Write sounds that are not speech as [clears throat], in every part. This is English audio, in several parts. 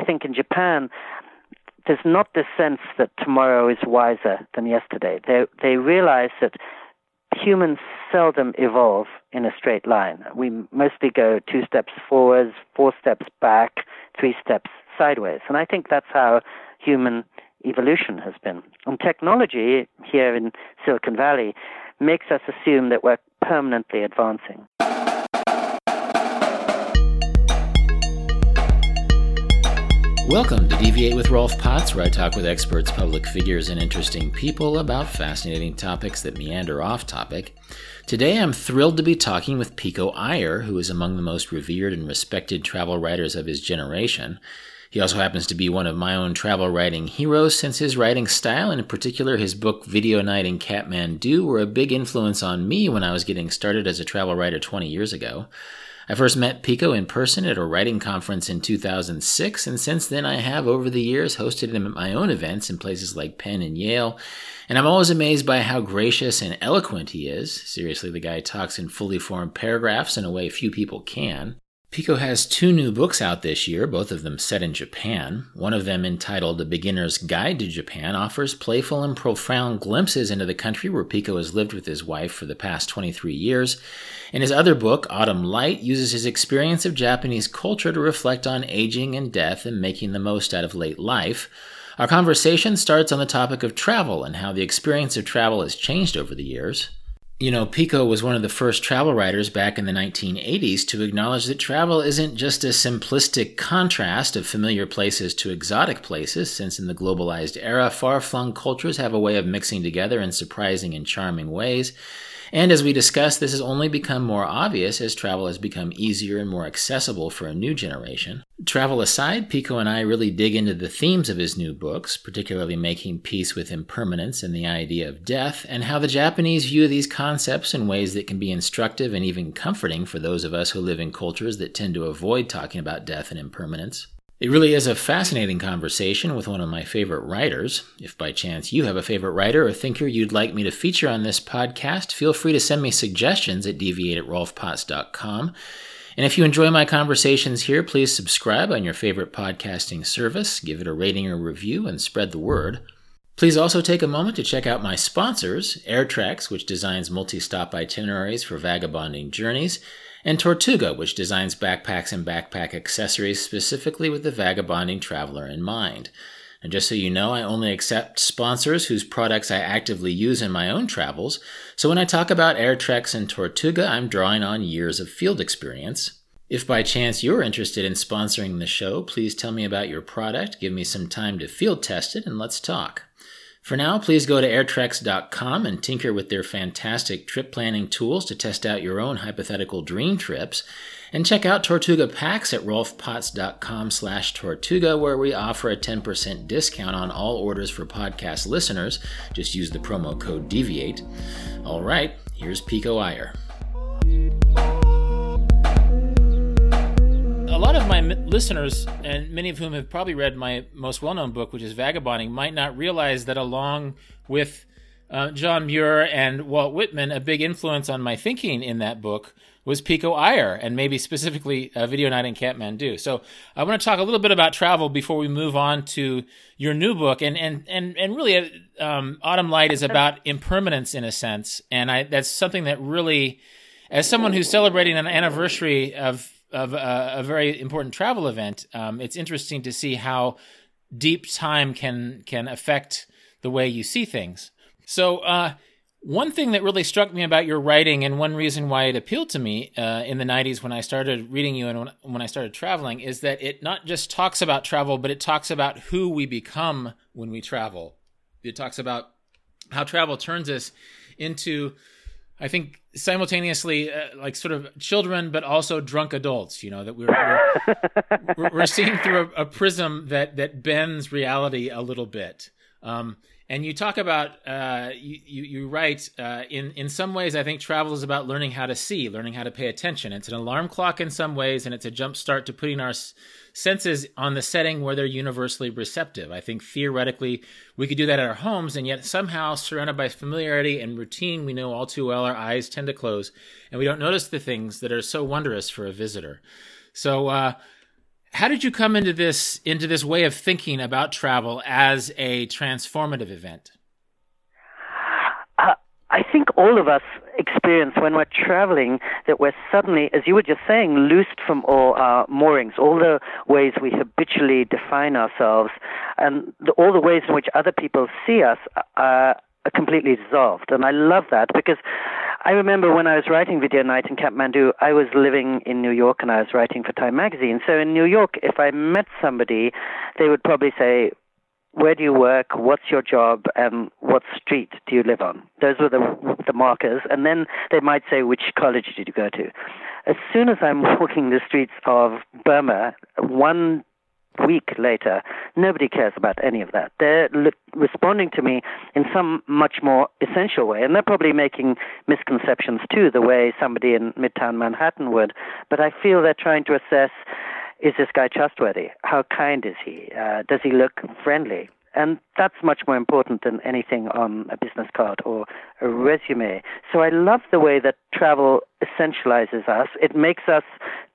I think in Japan, there's not this sense that tomorrow is wiser than yesterday. They they realize that humans seldom evolve in a straight line. We mostly go two steps forwards, four steps back, three steps sideways. And I think that's how human evolution has been. And technology here in Silicon Valley makes us assume that we're permanently advancing. Welcome to Deviate with Rolf Potts, where I talk with experts, public figures, and interesting people about fascinating topics that meander off topic. Today I'm thrilled to be talking with Pico Iyer, who is among the most revered and respected travel writers of his generation. He also happens to be one of my own travel writing heroes, since his writing style, and in particular his book Video Night in Kathmandu, were a big influence on me when I was getting started as a travel writer 20 years ago. I first met Pico in person at a writing conference in 2006, and since then I have, over the years, hosted him at my own events in places like Penn and Yale. And I'm always amazed by how gracious and eloquent he is. Seriously, the guy talks in fully formed paragraphs in a way few people can. Pico has two new books out this year, both of them set in Japan. One of them, entitled A Beginner's Guide to Japan, offers playful and profound glimpses into the country where Pico has lived with his wife for the past 23 years. And his other book, Autumn Light, uses his experience of Japanese culture to reflect on aging and death and making the most out of late life. Our conversation starts on the topic of travel and how the experience of travel has changed over the years. You know, Pico was one of the first travel writers back in the 1980s to acknowledge that travel isn't just a simplistic contrast of familiar places to exotic places, since in the globalized era, far flung cultures have a way of mixing together in surprising and charming ways. And as we discussed, this has only become more obvious as travel has become easier and more accessible for a new generation. Travel aside, Pico and I really dig into the themes of his new books, particularly making peace with impermanence and the idea of death, and how the Japanese view these concepts in ways that can be instructive and even comforting for those of us who live in cultures that tend to avoid talking about death and impermanence. It really is a fascinating conversation with one of my favorite writers. If by chance you have a favorite writer or thinker you'd like me to feature on this podcast, feel free to send me suggestions at deviate at rolfpotts.com. And if you enjoy my conversations here, please subscribe on your favorite podcasting service, give it a rating or review, and spread the word. Please also take a moment to check out my sponsors, AirTreks, which designs multi stop itineraries for vagabonding journeys, and Tortuga, which designs backpacks and backpack accessories specifically with the vagabonding traveler in mind. And just so you know, I only accept sponsors whose products I actively use in my own travels, so when I talk about AirTreks and Tortuga, I'm drawing on years of field experience. If by chance you're interested in sponsoring the show, please tell me about your product, give me some time to field test it, and let's talk. For now, please go to airtreks.com and tinker with their fantastic trip planning tools to test out your own hypothetical dream trips. And check out Tortuga Packs at rolfpotts.com slash Tortuga, where we offer a 10% discount on all orders for podcast listeners. Just use the promo code DEVIATE. All right, here's Pico Iyer. Lot of my listeners, and many of whom have probably read my most well known book, which is Vagabonding, might not realize that along with uh, John Muir and Walt Whitman, a big influence on my thinking in that book was Pico Iyer, and maybe specifically uh, Video Night in Kathmandu. So I want to talk a little bit about travel before we move on to your new book, and and and and really, uh, um, Autumn Light is about impermanence in a sense, and I that's something that really, as someone who's celebrating an anniversary of of a, a very important travel event, um, it's interesting to see how deep time can can affect the way you see things. So, uh, one thing that really struck me about your writing, and one reason why it appealed to me uh, in the '90s when I started reading you and when, when I started traveling, is that it not just talks about travel, but it talks about who we become when we travel. It talks about how travel turns us into I think simultaneously, uh, like sort of children, but also drunk adults. You know that we're we're, [laughs] we're seeing through a, a, prism that that bends reality a little bit. Um, and you talk about uh, you, you, you write uh, in in some ways I think travel is about learning how to see, learning how to pay attention. It's an alarm clock in some ways, and it's a jump start to putting our senses on the setting where they're universally receptive. I think theoretically we could do that at our homes, and yet somehow surrounded by familiarity and routine, we know all too well our eyes tend to close, and we don't notice the things that are so wondrous for a visitor. So. Uh, How did you come into this into this way of thinking about travel as a transformative event? Uh, I think all of us experience when we're traveling that we're suddenly, as you were just saying, loosed from all our moorings, all the ways we habitually define ourselves, and the, all the ways in which other people see us uh, completely dissolved. And I love that because I remember when I was writing Video Night in Kathmandu, I was living in New York and I was writing for Time Magazine. So in New York, if I met somebody, they would probably say, where do you work? What's your job? And what street do you live on? Those were the the markers, and then they might say which college did you go to. As soon as I'm walking the streets of Burma, one week later, nobody cares about any of that. They're li- responding to me in some much more essential way, and they're probably making misconceptions too, the way somebody in Midtown Manhattan would. But I feel they're trying to assess: is this guy trustworthy? How kind is he? Uh, does he look friendly? And that's much more important than anything on a business card or a resume. So I love the way that travel essentializes us. It makes us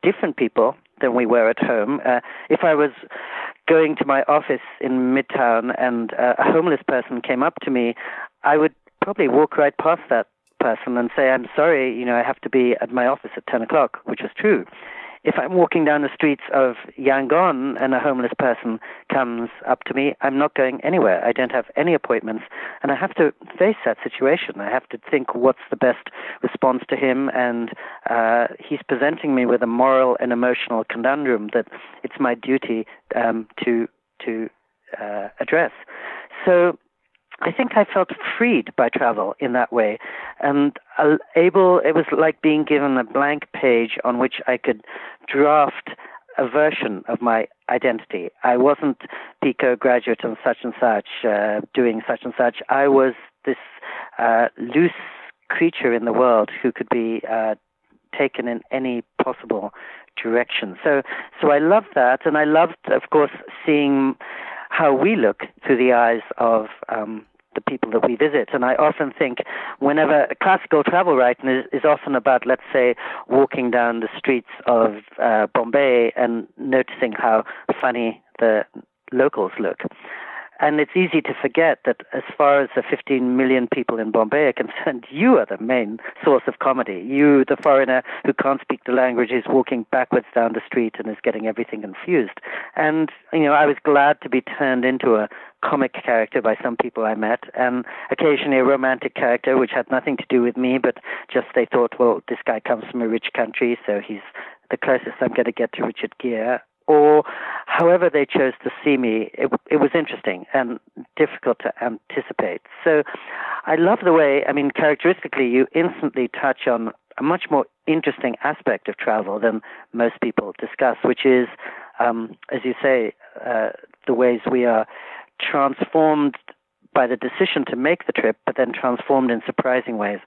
different people than we were at home. Uh, if I was going to my office in Midtown and uh, a homeless person came up to me, I would probably walk right past that person and say, I'm sorry, you know, I have to be at my office at 10 o'clock, which was true if I'm walking down the streets of Yangon and a homeless person comes up to me, I'm not going anywhere. I don't have any appointments, and I have to face that situation. I have to think what's the best response to him, and uh, he's presenting me with a moral and emotional conundrum that it's my duty um, to to uh, address. So I think I felt freed by travel in that way, and able. It was like being given a blank page on which I could draft a version of my identity. I wasn't Pico graduate and such and such, uh, doing such and such. I was this uh, loose creature in the world who could be uh, taken in any possible direction. So, so I loved that, and I loved, of course, seeing how we look through the eyes of um, the people that we visit. And I often think, whenever classical travel writing is, is often about, let's say, walking down the streets of uh, Bombay and noticing how funny the locals look. And it's easy to forget that as far as the 15 million people in Bombay are [laughs] concerned, you are the main source of comedy. You, the foreigner who can't speak the language, is walking backwards down the street and is getting everything confused. And, you know, I was glad to be turned into a comic character by some people I met, and occasionally a romantic character, which had nothing to do with me, but just they thought, well, this guy comes from a rich country, so he's the closest I'm going to get to Richard Gere or however they chose to see me, it, it was interesting and difficult to anticipate. So I love the way, I mean, characteristically, you instantly touch on a much more interesting aspect of travel than most people discuss, which is, um, as you say, uh, the ways we are transformed by the decision to make the trip, but then transformed in surprising ways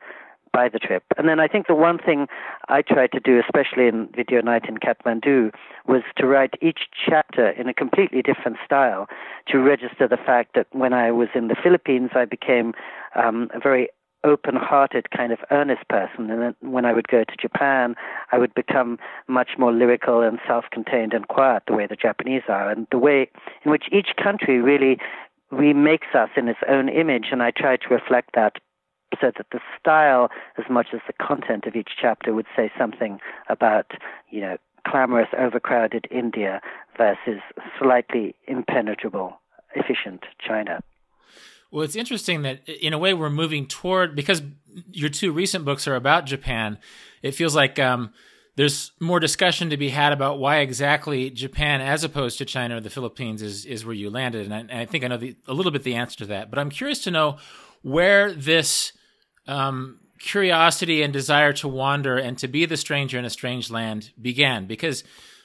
by the trip. And then I think the one thing I tried to do, especially in Video Night in Kathmandu, was to write each chapter in a completely different style to register the fact that when I was in the Philippines, I became um, a very open hearted kind of earnest person. And then when I would go to Japan, I would become much more lyrical and self contained and quiet, the way the Japanese are, and the way in which each country really remakes us in its own image. And I try to reflect that so that the style, as much as the content of each chapter, would say something about, you know, clamorous, overcrowded India versus slightly impenetrable, efficient China. Well, it's interesting that in a way we're moving toward because your two recent books are about Japan. It feels like um, there's more discussion to be had about why exactly Japan, as opposed to China or the Philippines, is is where you landed. And I, and I think I know the, a little bit the answer to that. But I'm curious to know where this um, curiosity and desire to wander and to be the stranger in a strange land began. Because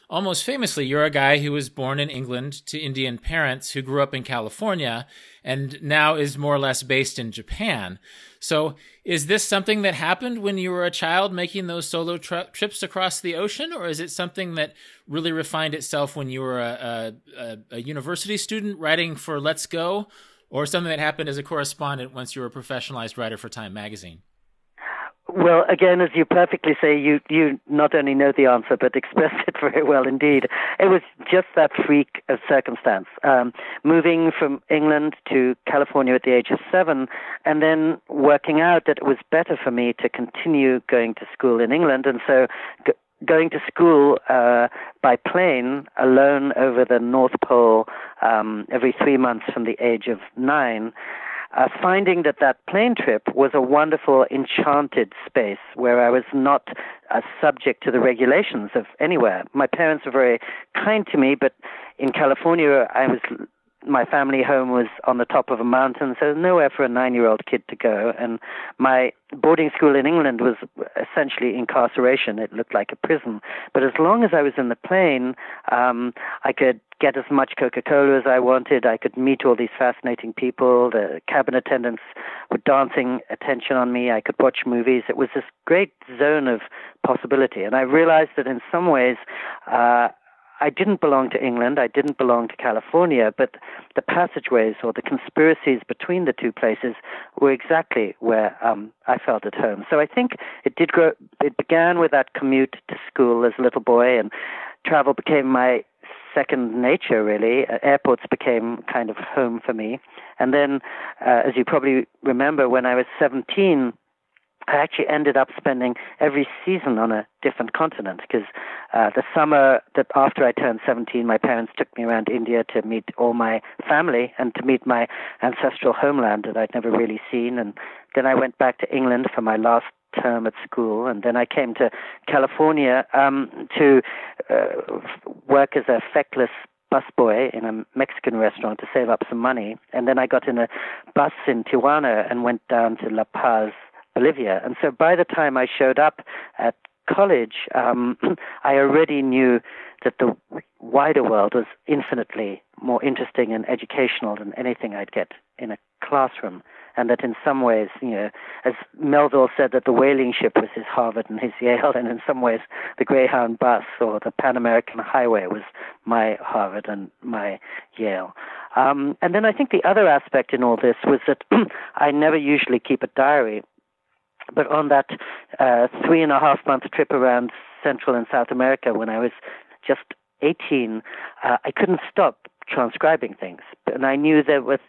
almost famously, you're a guy who was born in England to Indian parents who grew up in California and now is more or less based in Japan. So, is this something that happened when you were a child making those solo tri- trips across the ocean, or is it something that really refined itself when you were a, a, a university student writing for Let's Go? Or something that happened as a correspondent once you were a professionalized writer for Time magazine? Well, again, as you perfectly say, you you not only know the answer but [laughs] express it very well indeed. It was just that freak of circumstance, um, moving from England to California at the age of seven, and then working out that it was better for me to continue going to school in England, and so. Going to school uh, by plane alone over the North Pole um, every three months from the age of nine uh, finding that that plane trip was a wonderful, enchanted space where I was not uh, subject to the regulations of anywhere. My parents were very kind to me, but in California, I was my family home was on the top of a mountain, so nowhere for a nine-year-old kid to go. And my boarding school in England was essentially incarceration. It looked like a prison. But as long as I was in the plane, um, I could get as much Coca-Cola as I wanted. I could meet all these fascinating people. The cabin attendants were dancing attention on me. I could watch movies. It was this great zone of possibility. And I realized that in some ways, uh, I didn't belong to England, I didn't belong to California, but the passageways or the conspiracies between the two places were exactly where um, I felt at home. So I think it did grow. It began with that commute to school as a little boy, and travel became my second nature, really. Uh, airports became kind of home for me. And then, uh, as you probably remember, when I was 17, I actually ended up spending every season on a different continent because uh, the summer that after I turned 17, my parents took me around India to meet all my family and to meet my ancestral homeland that I'd never really seen. And then I went back to England for my last term at school, and then I came to California um, to uh, work as a feckless busboy in a Mexican restaurant to save up some money, and then I got in a bus in Tijuana and went down to La Paz, Bolivia. And so by the time I showed up at college, um, [clears throat] I already knew that the wider world was infinitely more interesting and educational than anything I'd get in a classroom and that in some ways, you know, as Melville said, that the whaling ship was his Harvard and his Yale, [laughs] and in some ways, the Greyhound bus or the Pan American Highway was my Harvard and my Yale. Um, and then I think the other aspect in all this was that [clears throat] I never usually keep a diary, but on that uh, three and a half month trip around Central and South America when I was just 18, uh, I couldn't stop transcribing things. And I knew there were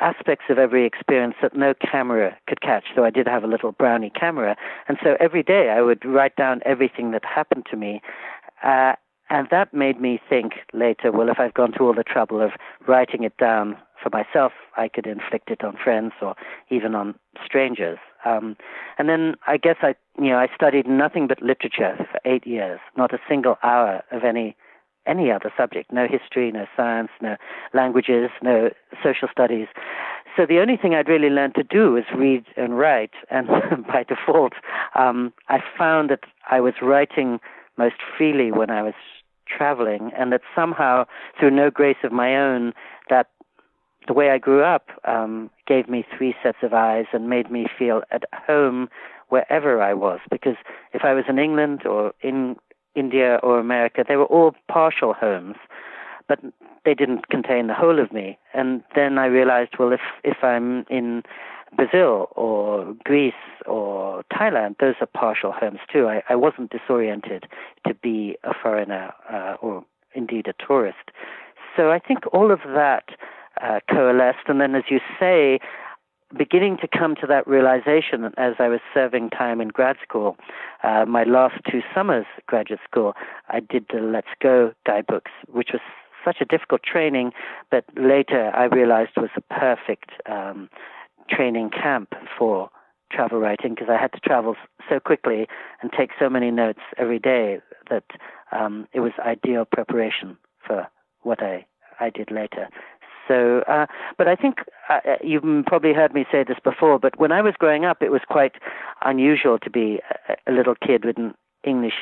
aspects of every experience that no camera could catch. though I did have a little brownie camera. And so every day I would write down everything that happened to me. Uh, and that made me think later, well, if I've gone to all the trouble of writing it down for myself, I could inflict it on friends or even on strangers. Um, and then I guess I, you know, I studied nothing but literature for eight years, not a single hour of any any other subject no history, no science, no languages, no social studies. So the only thing I'd really learned to do was read and write, and [laughs] by default, um, I found that I was writing most freely when I was traveling, and that somehow, through no grace of my own, that the way I grew up um, gave me three sets of eyes and made me feel at home wherever I was. Because if I was in England or in India or America, they were all partial homes, but they didn't contain the whole of me. And then I realized, well, if if I'm in Brazil or Greece or Thailand, those are partial homes too. I, I wasn't disoriented to be a foreigner uh, or indeed a tourist. So I think all of that uh, coalesced. And then, as you say, beginning to come to that realization as I was serving time in grad school. Uh, my last two summers graduate school, I did the Let's Go guidebooks, which was such a difficult training, but later I realized was a perfect um, training camp for travel writing because I had to travel so quickly and take so many notes every day that um, it was ideal preparation for what I, I did later. So, uh, but I think uh, uh, you've probably heard me say this before, but when I was growing up, it was quite unusual to be a, a little kid with an English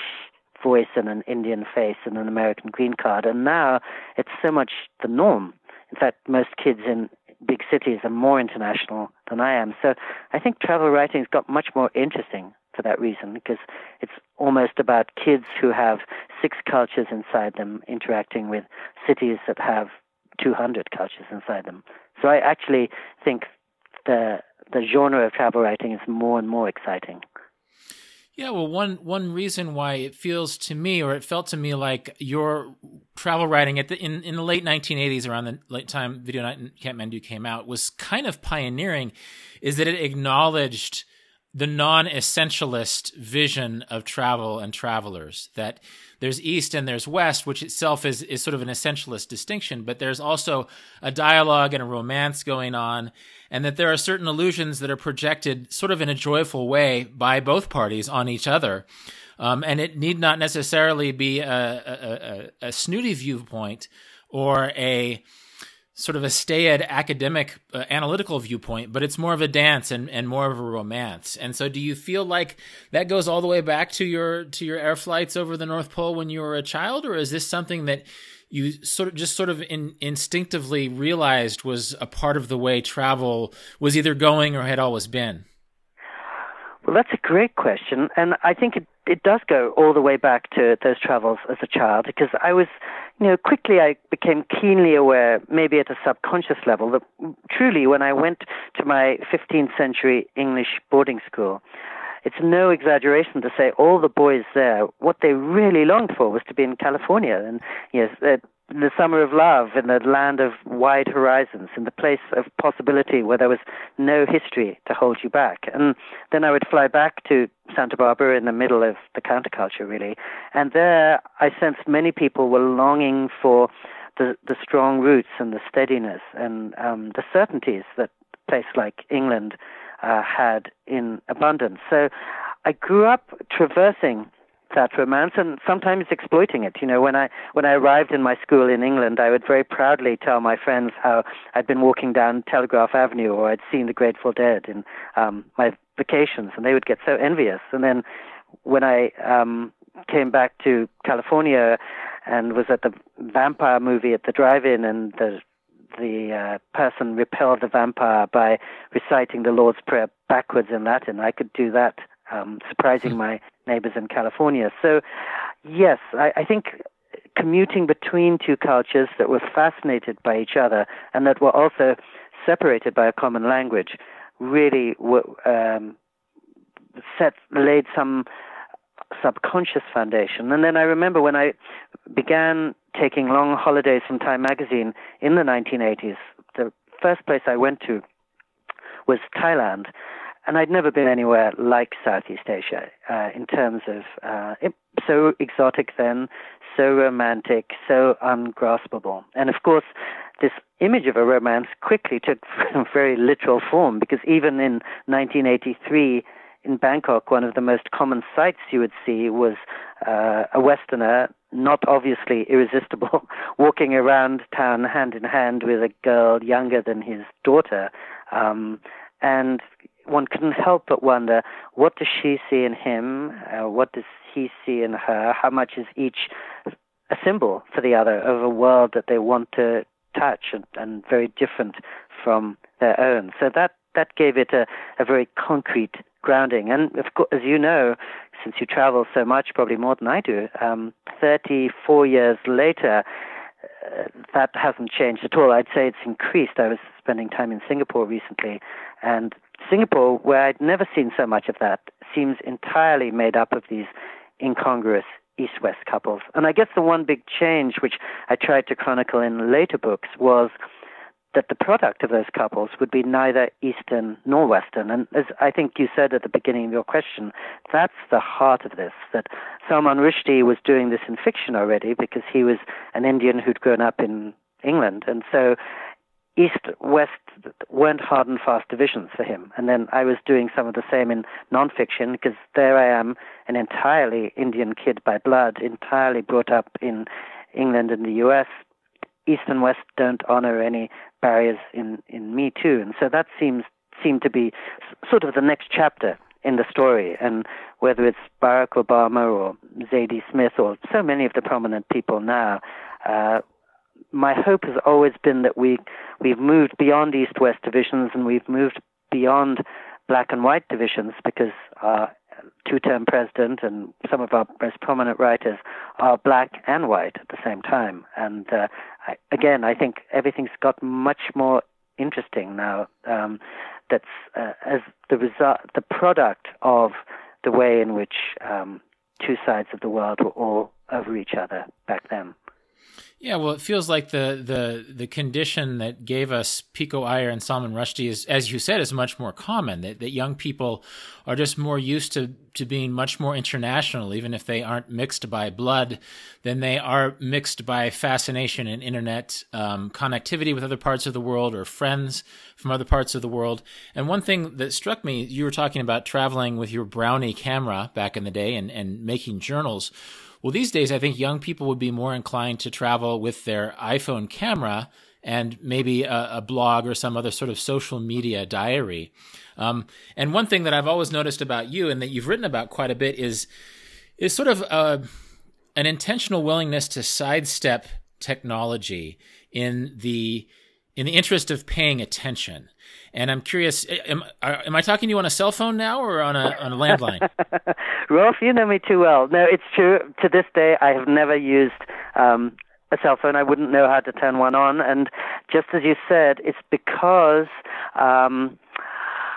voice and an Indian face and an American green card. And now it's so much the norm. In fact, most kids in big cities are more international than I am. So I think travel writing's got much more interesting for that reason because it's almost about kids who have six cultures inside them interacting with cities that have 200 cultures inside them. So I actually think the the genre of travel writing is more and more exciting. Yeah, well, one one reason why it feels to me, or it felt to me like your travel writing at the in, in the late 1980s, around the late time Video Night in Kathmandu came out, was kind of pioneering, is that it acknowledged the non-essentialist vision of travel and travelers that there's east and there's west which itself is is sort of an essentialist distinction but there's also a dialogue and a romance going on and that there are certain illusions that are projected sort of in a joyful way by both parties on each other. Um, and it need not necessarily be a, a, a, a snooty viewpoint or a sort of a staid academic uh, analytical viewpoint but it's more of a dance and, and more of a romance. And so do you feel like that goes all the way back to your to your air flights over the north pole when you were a child or is this something that you sort of just sort of in, instinctively realized was a part of the way travel was either going or had always been? Well that's a great question and i think it it does go all the way back to those travels as a child because I was, you know, quickly I became keenly aware, maybe at a subconscious level, that truly when I went to my 15th century English boarding school, it's no exaggeration to say all the boys there, what they really longed for was to be in California. And yes, in the summer of love, in the land of wide horizons, in the place of possibility where there was no history to hold you back. And then I would fly back to Santa Barbara in the middle of the counterculture, really. And there I sensed many people were longing for the, the strong roots and the steadiness and um, the certainties that a place like England uh, had in abundance. So I grew up traversing that romance and sometimes exploiting it. You know, when I when I arrived in my school in England, I would very proudly tell my friends how I'd been walking down Telegraph Avenue or I'd seen the Grateful Dead in um, my vacations, and they would get so envious. And then when I um, came back to California and was at the vampire movie at the drive-in, and the the uh, person repelled the vampire by reciting the Lord's Prayer backwards in Latin. I could do that um, surprising my neighbors in California. So, yes, I, I think commuting between two cultures that were fascinated by each other and that were also separated by a common language really um, set laid some subconscious foundation. And then I remember when I began taking long holidays from Time magazine in the 1980s, the first place I went to was Thailand and I'd never been anywhere like Southeast Asia uh, in terms of uh, it, so exotic then, so romantic, so ungraspable. And of course, this image of a romance quickly took [laughs] very literal form because even in 1983 in Bangkok, one of the most common sights you would see was uh, a Westerner, not obviously irresistible, [laughs] walking around town hand in hand with a girl younger than his daughter. Um, and one couldn't help but wonder what does she see in him? Uh, what does he see in her? How much is each a symbol for the other of a world that they want to touch and, and very different from their own? So that that gave it a, a very concrete grounding. And of course, as you know, since you travel so much, probably more than I do, um, 34 years later, uh, that hasn't changed at all. I'd say it's increased. I was spending time in Singapore recently, and Singapore, where I'd never seen so much of that, seems entirely made up of these incongruous east west couples. And I guess the one big change, which I tried to chronicle in later books, was that the product of those couples would be neither Eastern nor Western. And as I think you said at the beginning of your question, that's the heart of this, that Salman Rushdie was doing this in fiction already because he was an Indian who'd grown up in England. And so east west weren't hard and fast divisions for him. And then I was doing some of the same in nonfiction because there I am, an entirely Indian kid by blood, entirely brought up in England and the U.S. East and West don't honor any barriers in in me too, and so that seems seemed to be sort of the next chapter in the story. And whether it's Barack Obama or Zadie Smith or so many of the prominent people now, uh, my hope has always been that we we've moved beyond east-west divisions and we've moved beyond black and white divisions because our two-term president and some of our most prominent writers are black and white at the same time. And uh, I, again, I think everything's got much more interesting now. Um, that's uh, as the result, the product of the way in which um, two sides of the world were all over each other back then. Yeah, well, it feels like the the the condition that gave us Pico Iyer and Salman Rushdie is, as you said, is much more common. That that young people are just more used to to being much more international, even if they aren't mixed by blood, than they are mixed by fascination and internet um, connectivity with other parts of the world or friends from other parts of the world. And one thing that struck me, you were talking about traveling with your Brownie camera back in the day and and making journals. Well, these days, I think young people would be more inclined to travel with their iPhone camera and maybe a, a blog or some other sort of social media diary. Um, and one thing that I've always noticed about you and that you've written about quite a bit is is sort of uh, an intentional willingness to sidestep technology in the in the interest of paying attention. And I'm curious, am, am I talking to you on a cell phone now or on a, on a landline? [laughs] Rolf, you know me too well. No, it's true. To this day, I have never used um, a cell phone. I wouldn't know how to turn one on. And just as you said, it's because um,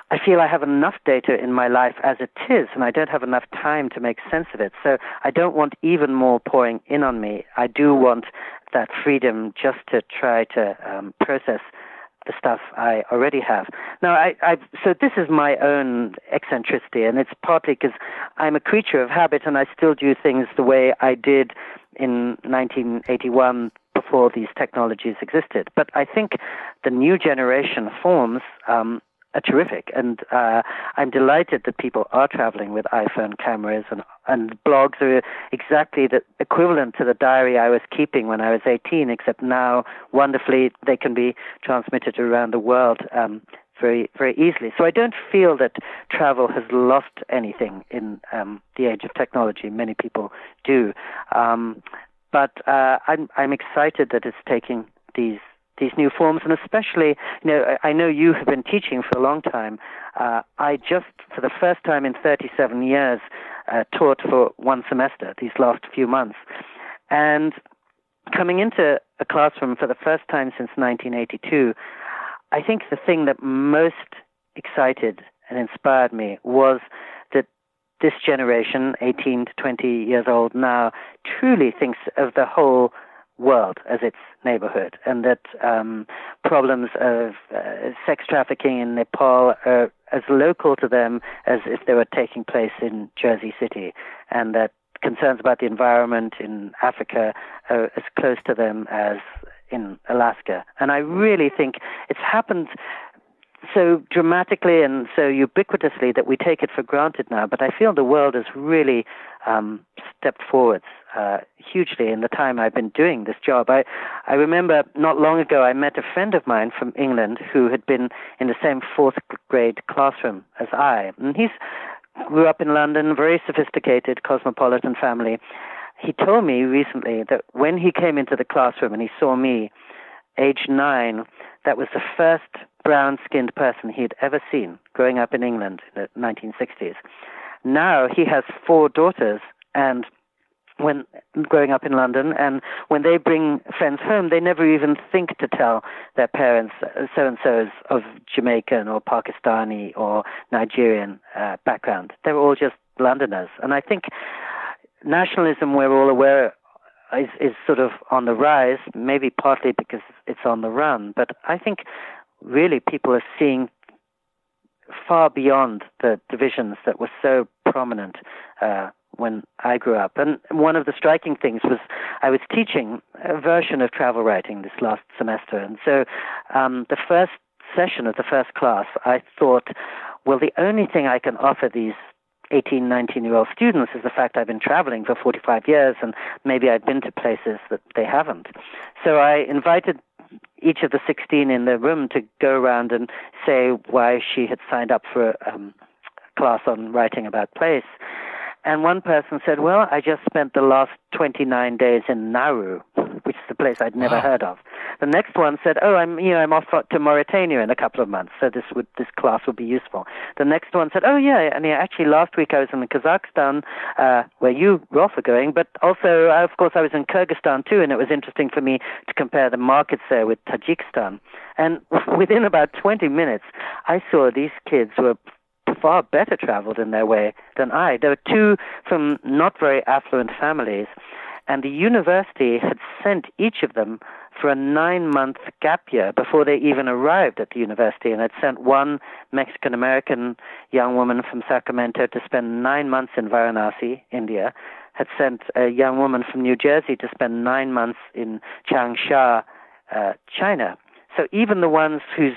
I feel I have enough data in my life as it is, and I don't have enough time to make sense of it. So I don't want even more pouring in on me. I do want that freedom just to try to um, process the stuff I already have. Now, I, I so this is my own eccentricity, and it's partly because I'm a creature of habit, and I still do things the way I did in 1981 before these technologies existed. But I think the new generation forms um, terrific, and uh, I'm delighted that people are traveling with iPhone cameras, and and blogs are exactly the equivalent to the diary I was keeping when I was 18, except now wonderfully they can be transmitted around the world. Um, very very easily. So I don't feel that travel has lost anything in um, the age of technology. Many people do, um, but uh, I'm I'm excited that it's taking these these new forms, and especially, you know, I know you have been teaching for a long time. Uh, I just, for the first time in 37 years, uh, taught for one semester these last few months, and coming into a classroom for the first time since 1982, I think the thing that most excited and inspired me was that this generation, 18 to 20 years old now, truly thinks of the whole world as its neighborhood, and that um, problems of uh, sex trafficking in Nepal are as local to them as if they were taking place in Jersey City, and that concerns about the environment in Africa are as close to them as in Alaska. And I really think it's happened so dramatically and so ubiquitously that we take it for granted now. But I feel the world has really um, stepped forwards uh, hugely in the time I've been doing this job. I, I remember not long ago I met a friend of mine from England who had been in the same fourth grade classroom as I. And he's grew up in London, very sophisticated, cosmopolitan family. He told me recently that when he came into the classroom and he saw me, age nine, that was the first brown skinned person he had ever seen growing up in England in the 1960s. Now he has four daughters and when growing up in London, and when they bring friends home, they never even think to tell their parents so and so is of Jamaican or Pakistani or Nigerian uh, background. They're all just Londoners, and I think nationalism, we're all aware, is, is sort of on the rise. Maybe partly because it's on the run, but I think really people are seeing far beyond the divisions that were so prominent uh, when I grew up. And one of the striking things was I was teaching a version of travel writing this last semester. And so um, the first session of the first class, I thought, well, the only thing I can offer these 18, 19 year old students is the fact I've been traveling for 45 years and maybe I've been to places that they haven't. So I invited each of the 16 in the room to go around and say why she had signed up for a um, class on writing about place. And one person said, Well, I just spent the last 29 days in Nauru, a place I'd never wow. heard of. The next one said, "Oh, I'm you know I'm off to Mauritania in a couple of months, so this would this class would be useful." The next one said, "Oh yeah, and yeah, actually last week I was in Kazakhstan, uh, where you Rolf are going, but also uh, of course I was in Kyrgyzstan too, and it was interesting for me to compare the markets there with Tajikistan." And [laughs] within about 20 minutes, I saw these kids were far better traveled in their way than I. There were two from not very affluent families, and the university had sent each of them for a nine month gap year before they even arrived at the university and had sent one Mexican American young woman from Sacramento to spend nine months in Varanasi, India, had sent a young woman from New Jersey to spend nine months in Changsha, uh, China. So even the ones whose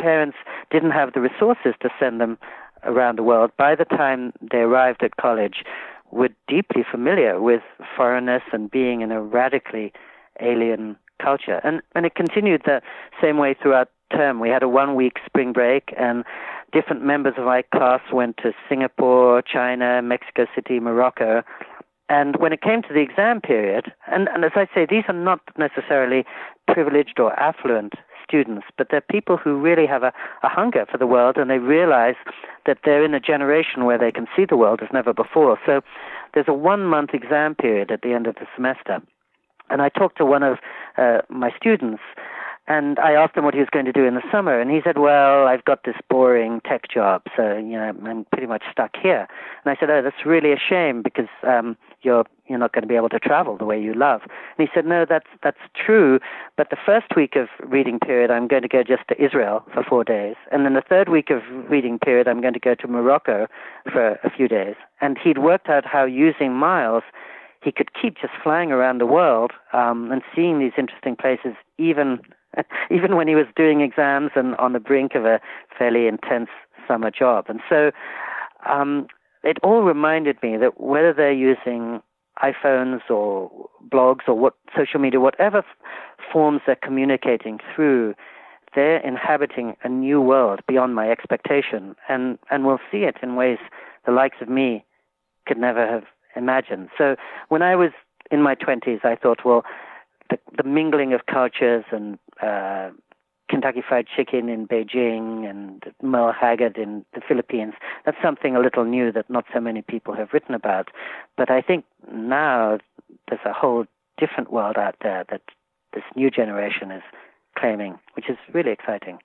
parents didn't have the resources to send them around the world, by the time they arrived at college, were deeply familiar with foreignness and being in a radically alien culture. And, and it continued the same way throughout term. We had a one week spring break, and different members of my class went to Singapore, China, Mexico City, Morocco. And when it came to the exam period, and, and as I say, these are not necessarily privileged or affluent students, but they're people who really have a, a hunger for the world and they realize that they're in a generation where they can see the world as never before. So there's a one month exam period at the end of the semester. And I talked to one of uh, my students and I asked him what he was going to do in the summer, and he said, "Well, I've got this boring tech job, so you know I'm pretty much stuck here." And I said, "Oh, that's really a shame because um, you're you're not going to be able to travel the way you love." And he said, "No, that's that's true, but the first week of reading period, I'm going to go just to Israel for four days, and then the third week of reading period, I'm going to go to Morocco for a few days." And he'd worked out how using miles he could keep just flying around the world um, and seeing these interesting places, even [laughs] even when he was doing exams and on the brink of a fairly intense summer job. And so um, it all reminded me that whether they're using iPhones or blogs or what social media, whatever f- forms they're communicating through, they're inhabiting a new world beyond my expectation, and and we'll see it in ways the likes of me could never have imagined. So when I was in my twenties, I thought, well, the, the mingling of cultures and uh, Kentucky Fried Chicken in Beijing and Merle Haggard in the Philippines. That's something a little new that not so many people have written about. But I think now there's a whole different world out there that this new generation is claiming, which is really exciting.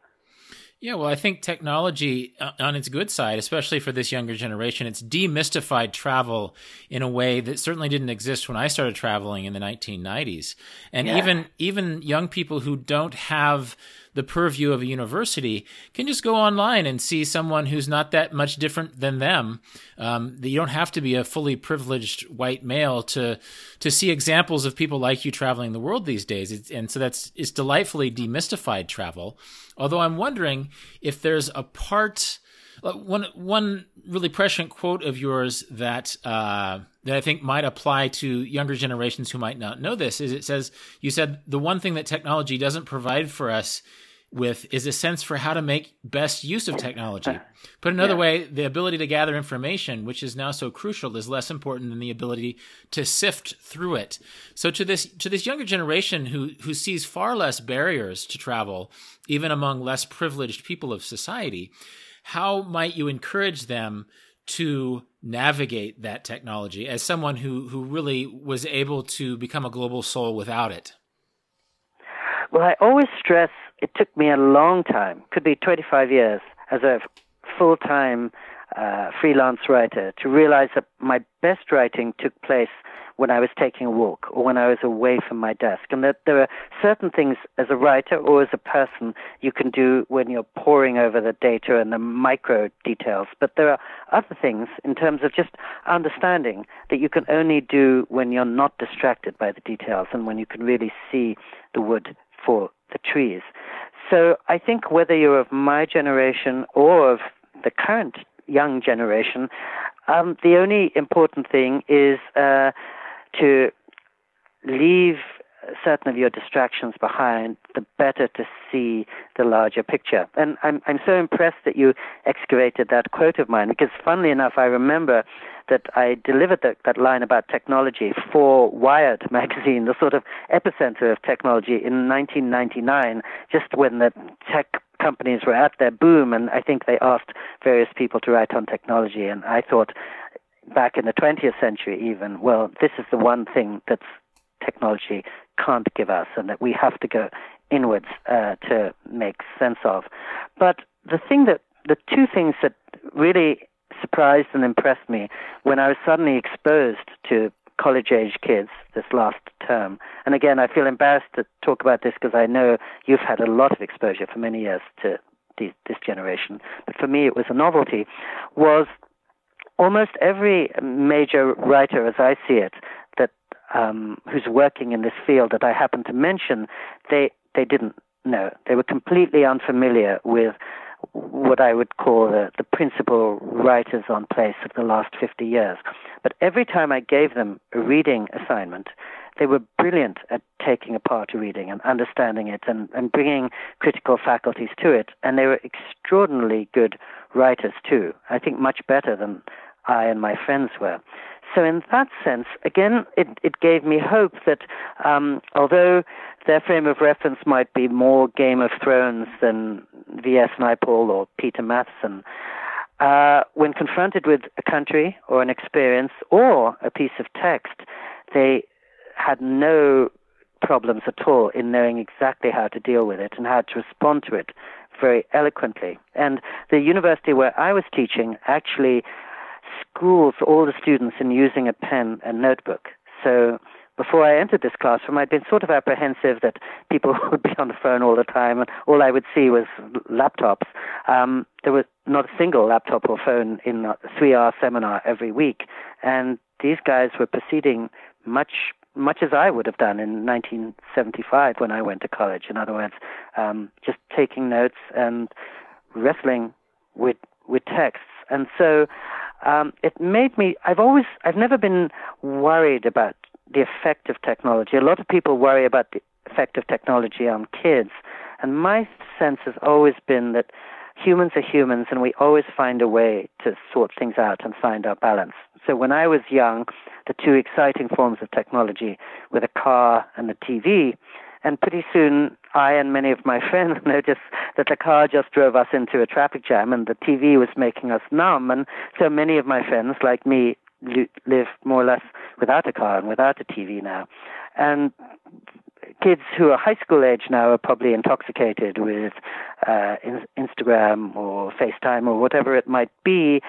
Yeah, well, I think technology uh, on its good side, especially for this younger generation, it's demystified travel in a way that certainly didn't exist when I started traveling in the 1990s. And yeah. even even young people who don't have the purview of a university can just go online and see someone who's not that much different than them. Um, you don't have to be a fully privileged white male to to see examples of people like you traveling the world these days. It's, and so that's it's delightfully demystified travel. Although I'm wondering if there's a part. Uh, one one really prescient quote of yours that uh, that I think might apply to younger generations who might not know this is it says you said the one thing that technology doesn't provide for us with is a sense for how to make best use of technology. [laughs] Put another yeah. way, the ability to gather information, which is now so crucial, is less important than the ability to sift through it. So to this to this younger generation who who sees far less barriers to travel, even among less privileged people of society, how might you encourage them to navigate that technology as someone who who really was able to become a global soul without it? Well, I always stress it took me a long time, could be 25 years, as a full time uh, freelance writer to realize that my best writing took place when I was taking a walk or when I was away from my desk. And that there are certain things as a writer or as a person you can do when you're poring over the data and the micro details. But there are other things in terms of just understanding that you can only do when you're not distracted by the details and when you can really see the wood for the trees. So I think whether you're of my generation or of the current young generation, um, the only important thing is uh, to leave certain of your distractions behind, the better to see the larger picture. And I'm, I'm so impressed that you excavated that quote of mine because, funnily enough, I remember that I delivered that, that line about technology for Wired [laughs] magazine, the sort of epicenter of technology in 1999, just when the tech companies were at their boom. And I think they asked various people to write on technology. And I thought, back in the 20th century even, well, this is the one thing that's technology can't give us and that we have to go inwards uh, to make sense of. But the thing that the two things that really surprised and impressed me when I was suddenly exposed to college age kids this last term. And again, I feel embarrassed to talk about this because I know you've had a lot of exposure for many years to this generation. But for me, it was a novelty. Was almost every major writer, as I see it, um, who's working in this field that I happen to mention, they they didn't know. They were completely unfamiliar with what I would call the, the principal writers on place of the last 50 years. But every time I gave them a reading assignment, they were brilliant at taking apart a reading and understanding it and, and bringing critical faculties to it. And they were extraordinarily good writers, too. I think much better than I and my friends were. So, in that sense, again, it, it gave me hope that um, although their frame of reference might be more Game of Thrones than V.S. Naipaul or Peter Matthiessen, uh, when confronted with a country or an experience or a piece of text, they had no problems at all in knowing exactly how to deal with it and how to respond to it very eloquently. And the university where I was teaching actually schools all the students in using a pen and notebook. So before I entered this classroom, I'd been sort of apprehensive that people [laughs] would be on the phone all the time, and all I would see was laptops. Um, there was not a single laptop or phone in a three-hour seminar every week, and these guys were proceeding much much as I would have done in 1975 when I went to college. In other words, um, just taking notes and wrestling with with texts. And so um, it made me. I've always, I've never been worried about the effect of technology. A lot of people worry about the effect of technology on kids, and my sense has always been that humans are humans, and we always find a way to sort things out and find our balance. So when I was young, the two exciting forms of technology were the car and the TV. And pretty soon, I and many of my [laughs] friends noticed that the car just drove us into a traffic jam and the TV was making us numb. And so many of my friends, like me, live more or less without a car and without a TV now. And kids who are high school age now are probably intoxicated with uh, Instagram or FaceTime or whatever it might be.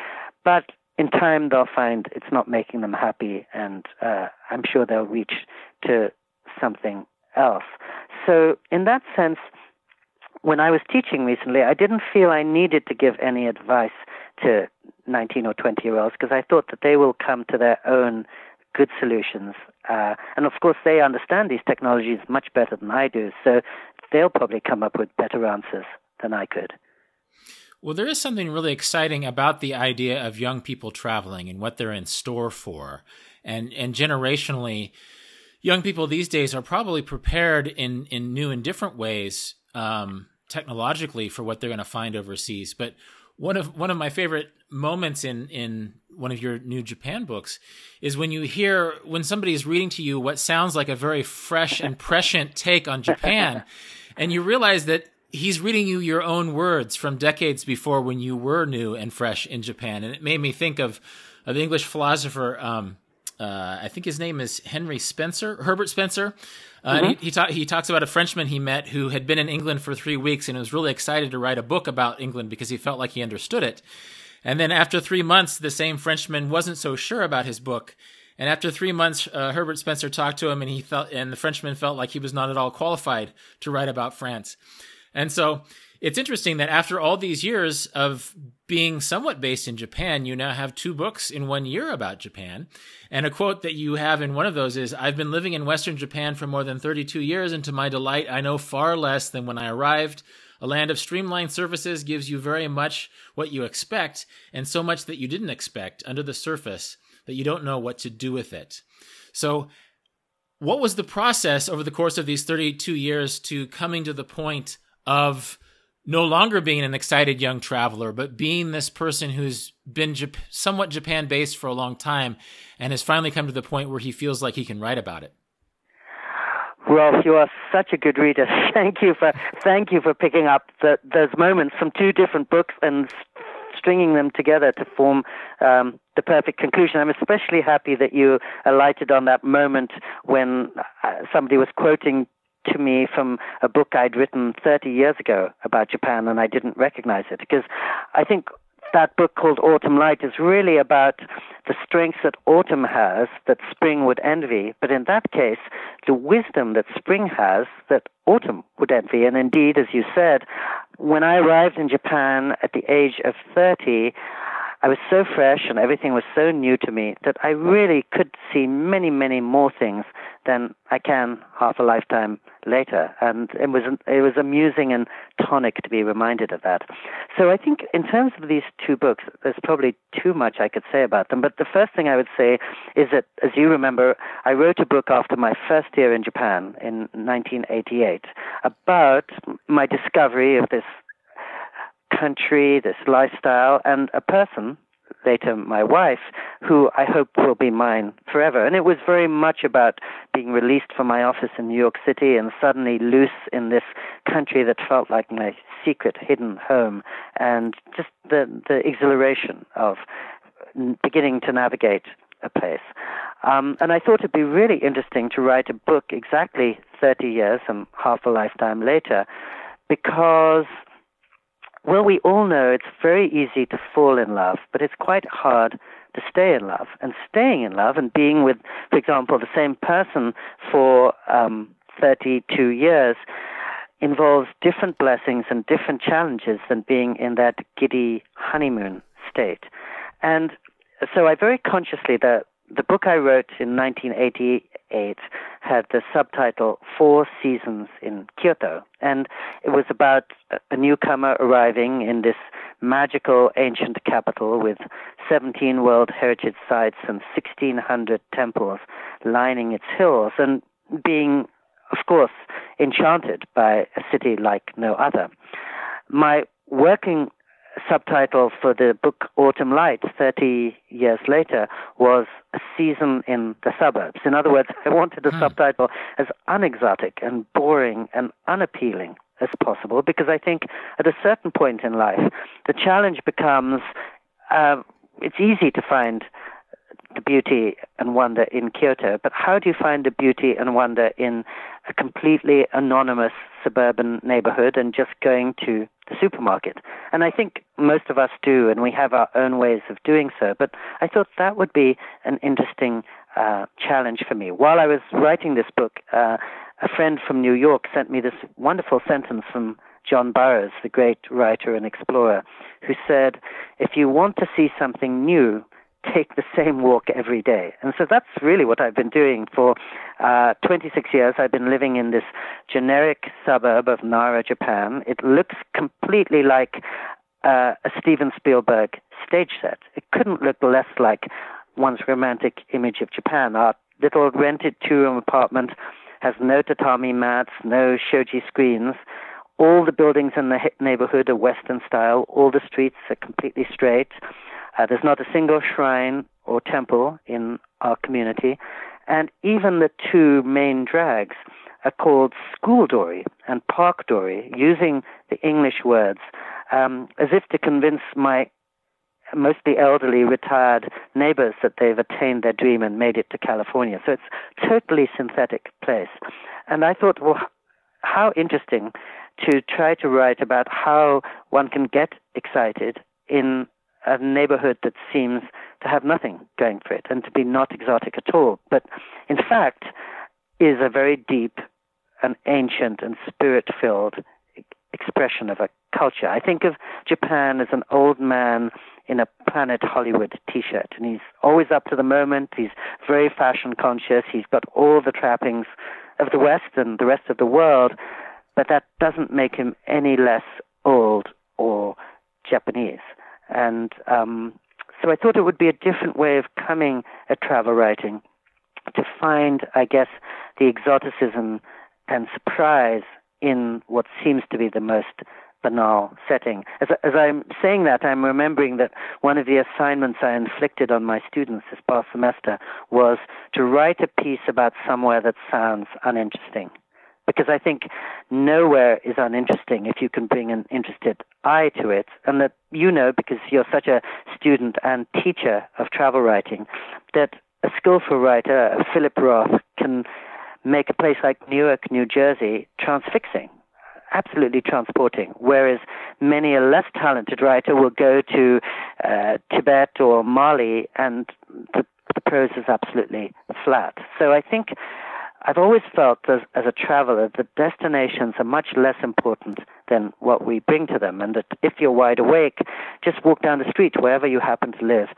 But in time, they'll find it's not making them happy, and uh, I'm sure they'll reach to something else. So, in that sense, when I was teaching recently, I didn't feel I needed to give any advice to 19 or 20 year olds because I thought that they will come to their own good solutions. Uh, and of course, they understand these technologies much better than I do, so they'll probably come up with better answers than I could. Well, there is something really exciting about the idea of young people traveling and what they're in store for. And, and generationally, young people these days are probably prepared in in new and different ways um, technologically for what they're going to find overseas. But one of one of my favorite moments in in one of your new Japan books is when you hear when somebody is reading to you what sounds like a very fresh and [laughs] prescient take on Japan, and you realize that he's reading you your own words from decades before when you were new and fresh in Japan, and it made me think of of the English philosopher. Um, uh, I think his name is Henry Spencer, Herbert Spencer. Uh, mm-hmm. he he, ta- he, talks about a Frenchman he met who had been in England for three weeks and was really excited to write a book about England because he felt like he understood it. And then after three months, the same Frenchman wasn't so sure about his book. And after three months, uh, Herbert Spencer talked to him, and he felt, and the Frenchman felt like he was not at all qualified to write about France. And so it's interesting that after all these years of being somewhat based in Japan, you now have two books in one year about Japan. And a quote that you have in one of those is I've been living in Western Japan for more than 32 years, and to my delight, I know far less than when I arrived. A land of streamlined services gives you very much what you expect, and so much that you didn't expect under the surface that you don't know what to do with it. So, what was the process over the course of these 32 years to coming to the point of no longer being an excited young traveler, but being this person who's been Jap- somewhat Japan based for a long time and has finally come to the point where he feels like he can write about it? Rolf, you are such a good reader. [laughs] Thank you for thank you for picking up the, those moments from two different books and stringing them together to form um, the perfect conclusion. I'm especially happy that you alighted on that moment when uh, somebody was quoting to me from a book I'd written 30 years ago about Japan and I didn't recognize it because I think that book called Autumn Light is really about the strengths that autumn has that spring would envy, but in that case, the wisdom that spring has that autumn would envy. And indeed, as you said, when I arrived in Japan at the age of 30, I was so fresh and everything was so new to me that I really could see many, many more things than I can half a lifetime later. And it was it was amusing and tonic to be reminded of that. So I think in terms of these two books, there's probably too much I could say about them. But the first thing I would say is that, as you remember, I wrote a book after my first year in Japan in 1988 about my discovery of this country, this lifestyle, and a person, later my wife, who I hope will be mine forever. And it was very much about being released from my office in New York City and suddenly loose in this country that felt like my secret hidden home and just the, the exhilaration of beginning to navigate a place. Um, and I thought it'd be really interesting to write a book exactly 30 years and half a lifetime later because well, we all know it's very easy to fall in love, but it's quite hard to stay in love. And staying in love and being with, for example, the same person for um, 32 years involves different blessings and different challenges than being in that giddy honeymoon state. And so I very consciously, the, the book I wrote in 1988 had the subtitle Four Seasons in Kyoto. And it was about a newcomer arriving in this magical ancient capital with 17 World Heritage Sites and 1,600 temples lining its hills and being, of course, enchanted by a city like no other. My working subtitle for the book Autumn Light 30 years later was A Season in the Suburbs. In other words, I wanted the hmm. subtitle as unexotic and boring and unappealing as possible because I think at a certain point in life, the challenge becomes uh, it's easy to find the beauty and wonder in Kyoto, but how do you find the beauty and wonder in a completely anonymous suburban neighborhood and just going to the supermarket. And I think most of us do, and we have our own ways of doing so. But I thought that would be an interesting uh, challenge for me. While I was writing this book, uh, a friend from New York sent me this wonderful sentence from John Burroughs, the great writer and explorer, who said, If you want to see something new, take the same walk every day. And so that's really what I've been doing for uh, 26 years. I've been living in this generic suburb of Nara, Japan. It looks completely like uh, a Steven Spielberg stage set. It couldn't look less like one's romantic image of Japan. Our little rented two-room apartment has no tatami mats, no shoji screens. All the buildings in the neighborhood are Western style. All the streets are completely straight. Uh, there's not a single shrine or temple in our community, and even the two main drags are called school dori and park dori, using the English words um, as if to convince my mostly elderly retired neighbors that they've attained their dream and made it to California. So it's totally synthetic place. And I thought, well, how interesting to try to write about how one can get excited in a neighborhood that seems to have nothing going for it and to be not exotic at all, but in fact is a very deep and ancient and spirit filled expression of a culture. I think of Japan as an old man in a Planet Hollywood t shirt, and he's always up to the moment, he's very fashion conscious, he's got all the trappings of the West and the rest of the world, but that doesn't make him any less old or Japanese. And um, so I thought it would be a different way of coming at travel writing to find, I guess, the exoticism and surprise in what seems to be the most banal setting. As, as, I'm saying that, I'm remembering that one of the assignments I inflicted on my students this past semester was to write a piece about somewhere that sounds uninteresting because I think nowhere is uninteresting if you can bring an interested eye to it. And that you know, because you're such a student and teacher of travel writing, that a skillful writer, Philip Roth, can make a place like Newark, New Jersey, transfixing absolutely transporting. Whereas many a less talented writer will go to uh, Tibet or Mali and the, the prose is absolutely flat. So I think I've always felt as, as a traveler that destinations are much less important than what we bring to them, and that if you're wide awake, just walk down the street wherever you happen to live,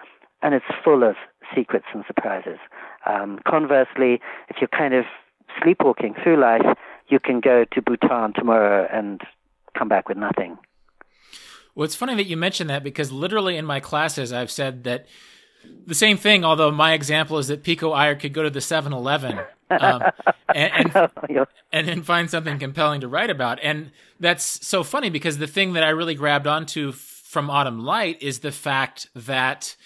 and it's full of secrets and surprises. Um, conversely, if you're kind of sleepwalking through life, you can go to Bhutan tomorrow and come back with nothing. Well, it's funny that you mentioned that because literally in my classes, I've said that the same thing, although my example is that Pico Iyer could go to the 7 Eleven um, and, and, [laughs] and then find something compelling to write about. And that's so funny because the thing that I really grabbed onto from Autumn Light is the fact that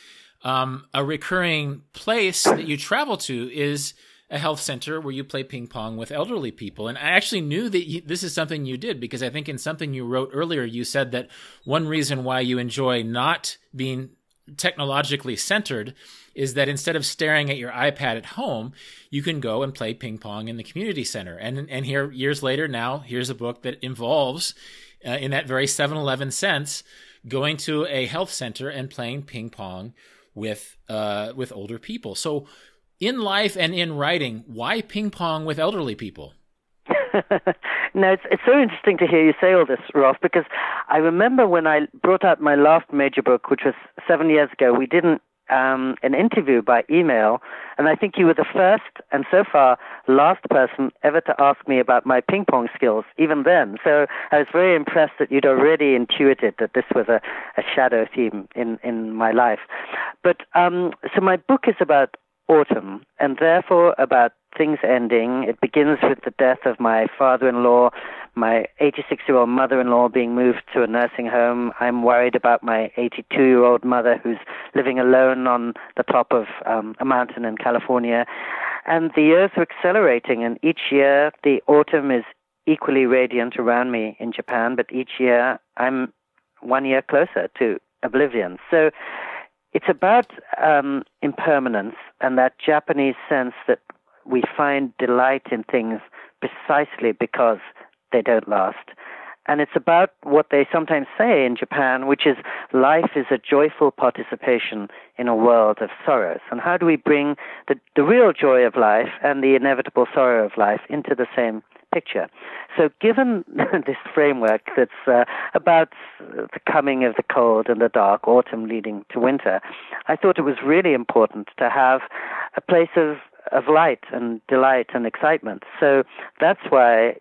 um, a recurring place that you travel to is a health center where you play ping pong with elderly people. And I actually knew that you, this is something you did because I think in something you wrote earlier, you said that one reason why you enjoy not being technologically centered is that instead of staring at your iPad at home, you can go and play ping pong in the community center. And and here years later now, here's a book that involves uh, in that very 7-Eleven sense going to a health center and playing ping pong with uh, with older people. So in life and in writing, why ping pong with elderly people? [laughs] no, it's it's so interesting to hear you say all this, Rolf, because I remember when I brought out my last major book, which was seven years ago. We didn't um, an interview by email, and I think you were the first and so far last person ever to ask me about my ping pong skills, even then. So I was very impressed that you'd already intuited that this was a, a shadow theme in, in my life. But um, so my book is about autumn, and therefore about things ending. It begins with the death of my father in law, my 86 year old mother in law being moved to a nursing home. I'm worried about my 82 year old mother who's living alone on the top of um, a mountain in California. And the years are accelerating, and each year the autumn is equally radiant around me in Japan, but each year I'm one year closer to oblivion. So it's about um, impermanence and that Japanese sense that we find delight in things precisely because they don't last. And it's about what they sometimes say in Japan, which is life is a joyful participation in a world of sorrows. And how do we bring the, the real joy of life and the inevitable sorrow of life into the same picture. So, given [laughs] this framework that's uh, about the coming of the cold and the dark, autumn leading to winter, I thought it was really important to have a place of, of light and delight and excitement. So, that's why.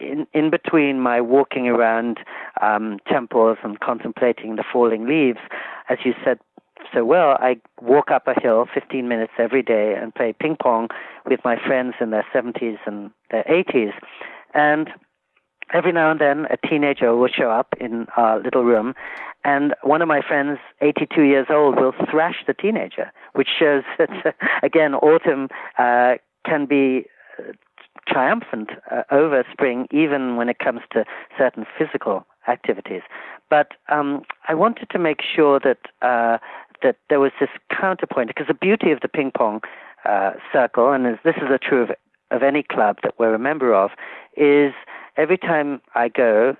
In, in between my walking around um, temples and contemplating the falling leaves, as you said so well, I walk up a hill 15 minutes every day and play ping pong with my friends in their 70s and their 80s. And every now and then, a teenager will show up in our little room, and one of my friends, 82 years old, will thrash the teenager, which shows [laughs] that, again, autumn uh, can be uh, triumphant uh, over spring, even when it comes to certain physical activities. But um, I wanted to make sure that uh, that there was this counterpoint because the beauty of the ping pong uh, circle, and this is a true of, of any club that we're a member of, is every time I go,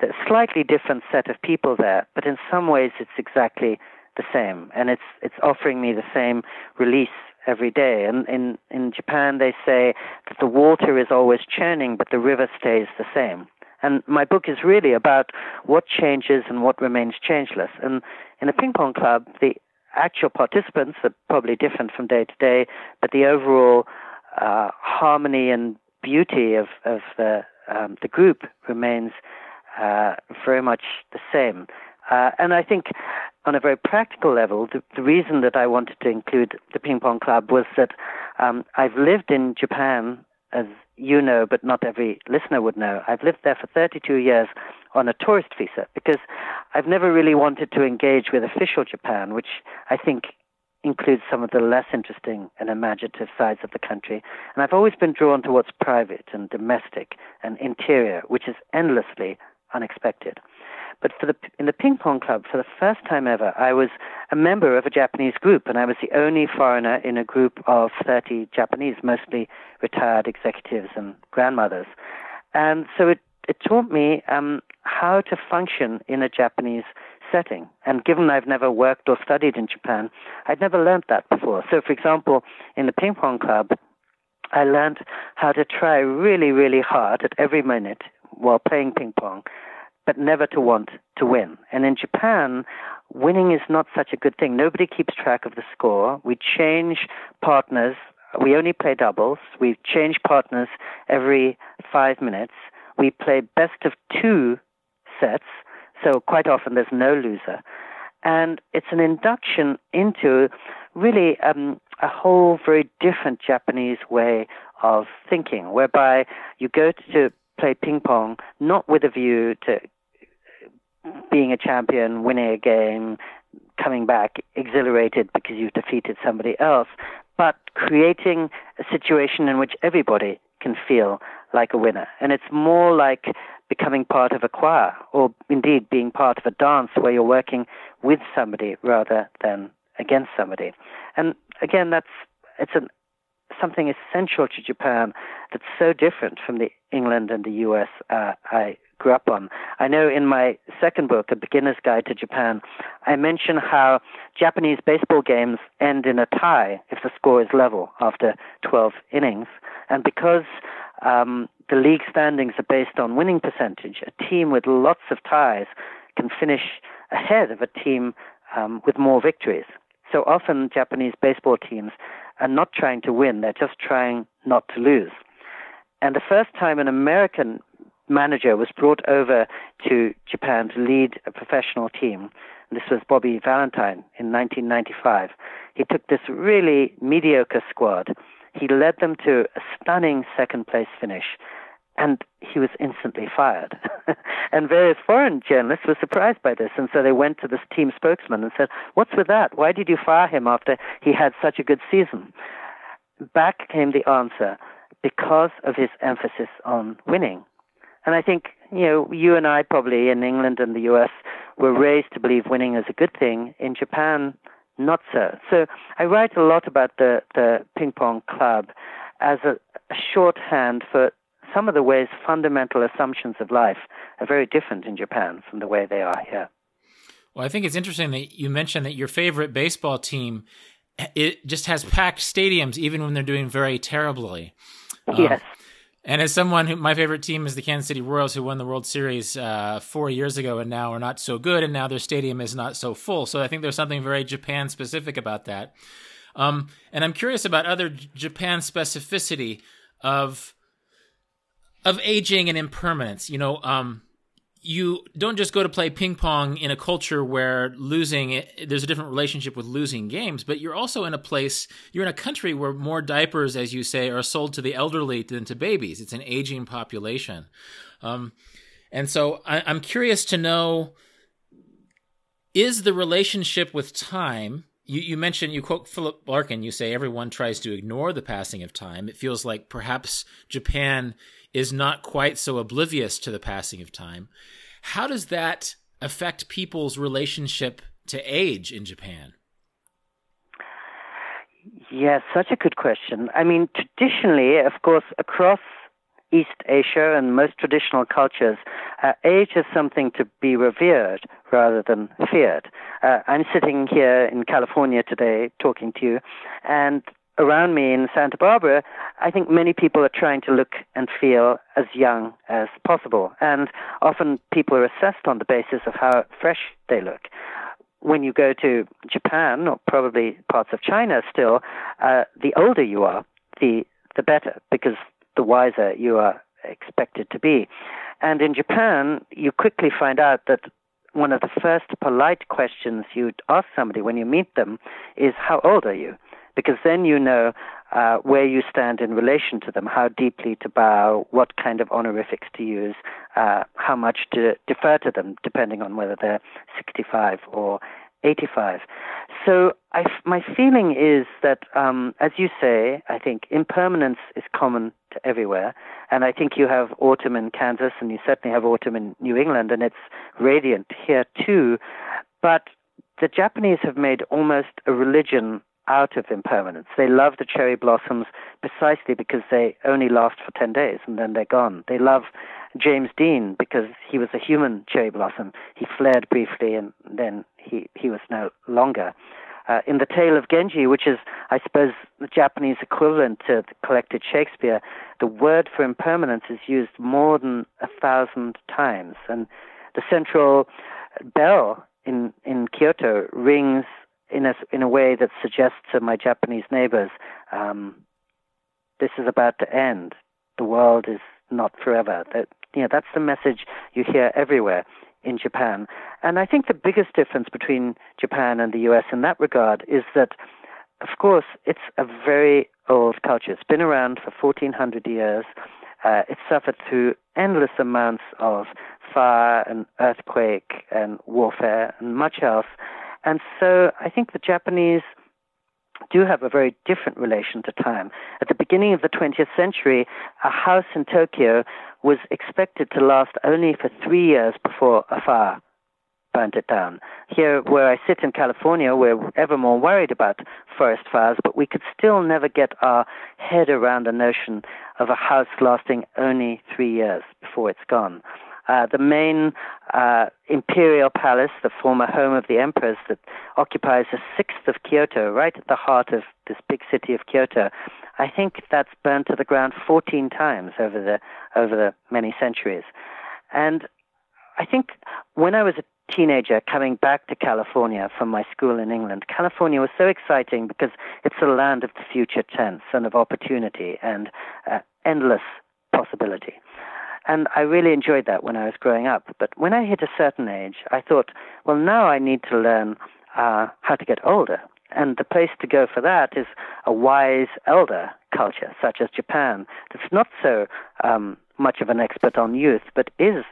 there's a slightly different set of people there, but in some ways it's exactly the same, and it's it's offering me the same release every day. And in in Japan, they say that the water is always churning, but the river stays the same. And my book is really about what changes and what remains changeless. And in a ping pong club, the actual participants are probably different from day to day, but the overall uh, harmony and beauty of, of the, um, the group remains uh, very much the same. Uh, and I think on a very practical level, the, the, reason that I wanted to include the ping pong club was that um, I've lived in Japan as you know, but not every listener would know, I've lived there for 32 years on a tourist visa because I've never really wanted to engage with official Japan, which I think includes some of the less interesting and imaginative sides of the country. And I've always been drawn to what's private and domestic and interior, which is endlessly unexpected. But for the, in the ping pong club, for the first time ever, I was a member of a Japanese group, and I was the only foreigner in a group of 30 Japanese, mostly retired executives and grandmothers. And so it it taught me um, how to function in a Japanese setting. And given I've never worked or studied in Japan, I'd never learned that before. So, for example, in the ping pong club, I learned how to try really, really hard at every minute while playing ping pong, but never to want to win. And in Japan, winning is not such a good thing. Nobody keeps track of the score. We change partners. We only play doubles. We change partners every five minutes. We play best of two sets, so quite often there's no loser. And it's an induction into really um, a whole very different Japanese way of thinking, whereby you go to play ping pong not with a view to being a champion, winning a game, coming back exhilarated because you've defeated somebody else, but creating a situation in which everybody can feel like a winner. And it's more like becoming part of a choir or indeed being part of a dance where you're working with somebody rather than against somebody. And again, that's it's an something essential to Japan that's so different from the England and the US uh, I grew up on. I know in my second book, A Beginner's Guide to Japan, I mention how Japanese baseball games end in a tie if the score is level after 12 innings. And because um, the league standings are based on winning percentage, a team with lots of ties can finish ahead of a team um, with more victories. So often, Japanese baseball teams are not trying to win, they're just trying not to lose. And the first time an American manager was brought over to Japan to lead a professional team, this was Bobby Valentine in 1995. He took this really mediocre squad. He led them to a stunning second place finish and he was instantly fired. [laughs] and various foreign journalists were surprised by this, and so they went to this team spokesman and said, What's with that? Why did you fire him after he had such a good season? Back came the answer because of his emphasis on winning. And I think, you know, you and I probably in England and the US were raised to believe winning is a good thing. In Japan, not so. So I write a lot about the, the ping pong club as a, a shorthand for some of the ways fundamental assumptions of life are very different in Japan from the way they are here. Well, I think it's interesting that you mentioned that your favorite baseball team it just has packed stadiums even when they're doing very terribly. Yes. Um, and as someone who my favorite team is the Kansas City Royals, who won the World Series uh, four years ago, and now are not so good, and now their stadium is not so full. So I think there's something very Japan specific about that. Um, and I'm curious about other Japan specificity of of aging and impermanence. You know, um, you don't just go to play ping pong in a culture where losing there's a different relationship with losing games but you're also in a place you're in a country where more diapers as you say are sold to the elderly than to babies. It's an aging population. Um, and so I, i'm curious to know is the relationship with time you, you mentioned you quote philip larkin you say everyone tries to ignore the passing of time. It feels like perhaps japan is not quite so oblivious to the passing of time. How does that affect people's relationship to age in Japan? Yes, such a good question. I mean, traditionally, of course, across East Asia and most traditional cultures, uh, age is something to be revered rather than feared. Uh, I'm sitting here in California today talking to you, and around me in Santa Barbara, I think many people are trying to look and feel as young as possible. And often people are assessed on the basis of how fresh they look. When you go to Japan, or probably parts of China still, uh, the older you are, the, the better, because the wiser you are expected to be. And in Japan, you quickly find out that one of the first polite questions you'd ask somebody when you meet them is, How old are you? Because then you know uh, where you stand in relation to them, how deeply to bow, what kind of honorifics to use, uh, how much to defer to them, depending on whether they're 65 or 85. So I, my feeling is that, um, as you say, I think impermanence is common to everywhere. And I think you have autumn in Kansas, and you certainly have autumn in New England, and it's radiant here too. But the Japanese have made almost a religion out of impermanence. They love the cherry blossoms precisely because they only last for 10 days and then they're gone. They love James Dean because he was a human cherry blossom. He flared briefly and then he, he was no longer. Uh, in the Tale of Genji, which is, I suppose, the Japanese equivalent to the collected Shakespeare, the word for impermanence is used more than a thousand times. And the central bell in, in Kyoto rings in a, in a way that suggests to my Japanese neighbors, um, this is about to end. The world is not forever. That, you know, that's the message you hear everywhere in Japan. And I think the biggest difference between Japan and the US in that regard is that, of course, it's a very old culture. It's been around for 1400 years. Uh, it suffered through endless amounts of fire and earthquake and warfare and much else. And so I think the Japanese do have a very different relation to time. At the beginning of the 20th century, a house in Tokyo was expected to last only for three years before a fire burnt it down. Here, where I sit in California, we're ever more worried about forest fires, but we could still never get our head around the notion of a house lasting only three years before it's gone. Uh, the main uh, imperial palace, the former home of the emperors, that occupies a sixth of Kyoto, right at the heart of this big city of Kyoto. I think that's burned to the ground 14 times over the over the many centuries, and I think when I was a teenager coming back to California from my school in England, California was so exciting because it's a land of the future tense and of opportunity and uh, endless possibility. And I really enjoyed that when I was growing up. But when I hit a certain age, I thought, well, now I need to learn uh, how to get older. And the place to go for that is a wise elder culture, such as Japan, that's not so um, much of an expert on youth, but is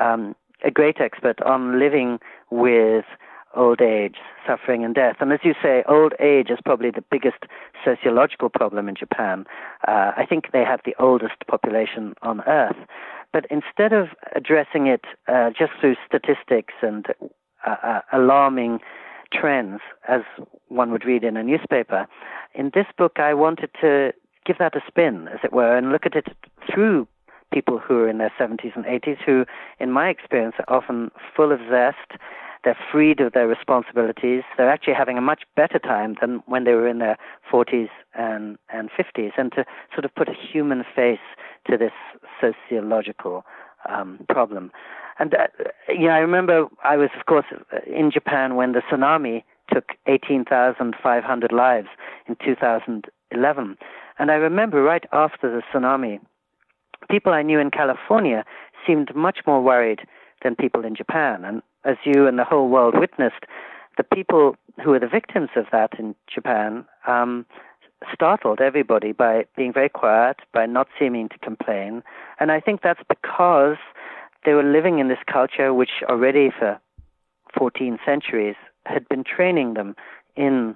um, a great expert on living with old age, suffering, and death. And as you say, old age is probably the biggest sociological problem in Japan. Uh, I think they have the oldest population on earth. But instead of addressing it uh, just through statistics and uh, uh, alarming trends, as one would read in a newspaper, in this book I wanted to give that a spin, as it were, and look at it through people who are in their 70s and 80s, who, in my experience, are often full of zest they're freed of their responsibilities. They're actually having a much better time than when they were in their 40s and, and 50s. And to sort of put a human face to this sociological um, problem. And, uh, you know, I remember I was, of course, in Japan when the tsunami took 18,500 lives in 2011. And I remember right after the tsunami, people I knew in California seemed much more worried than people in Japan. And as you and the whole world witnessed, the people who were the victims of that in Japan um, startled everybody by being very quiet, by not seeming to complain. And I think that's because they were living in this culture which already for 14 centuries had been training them in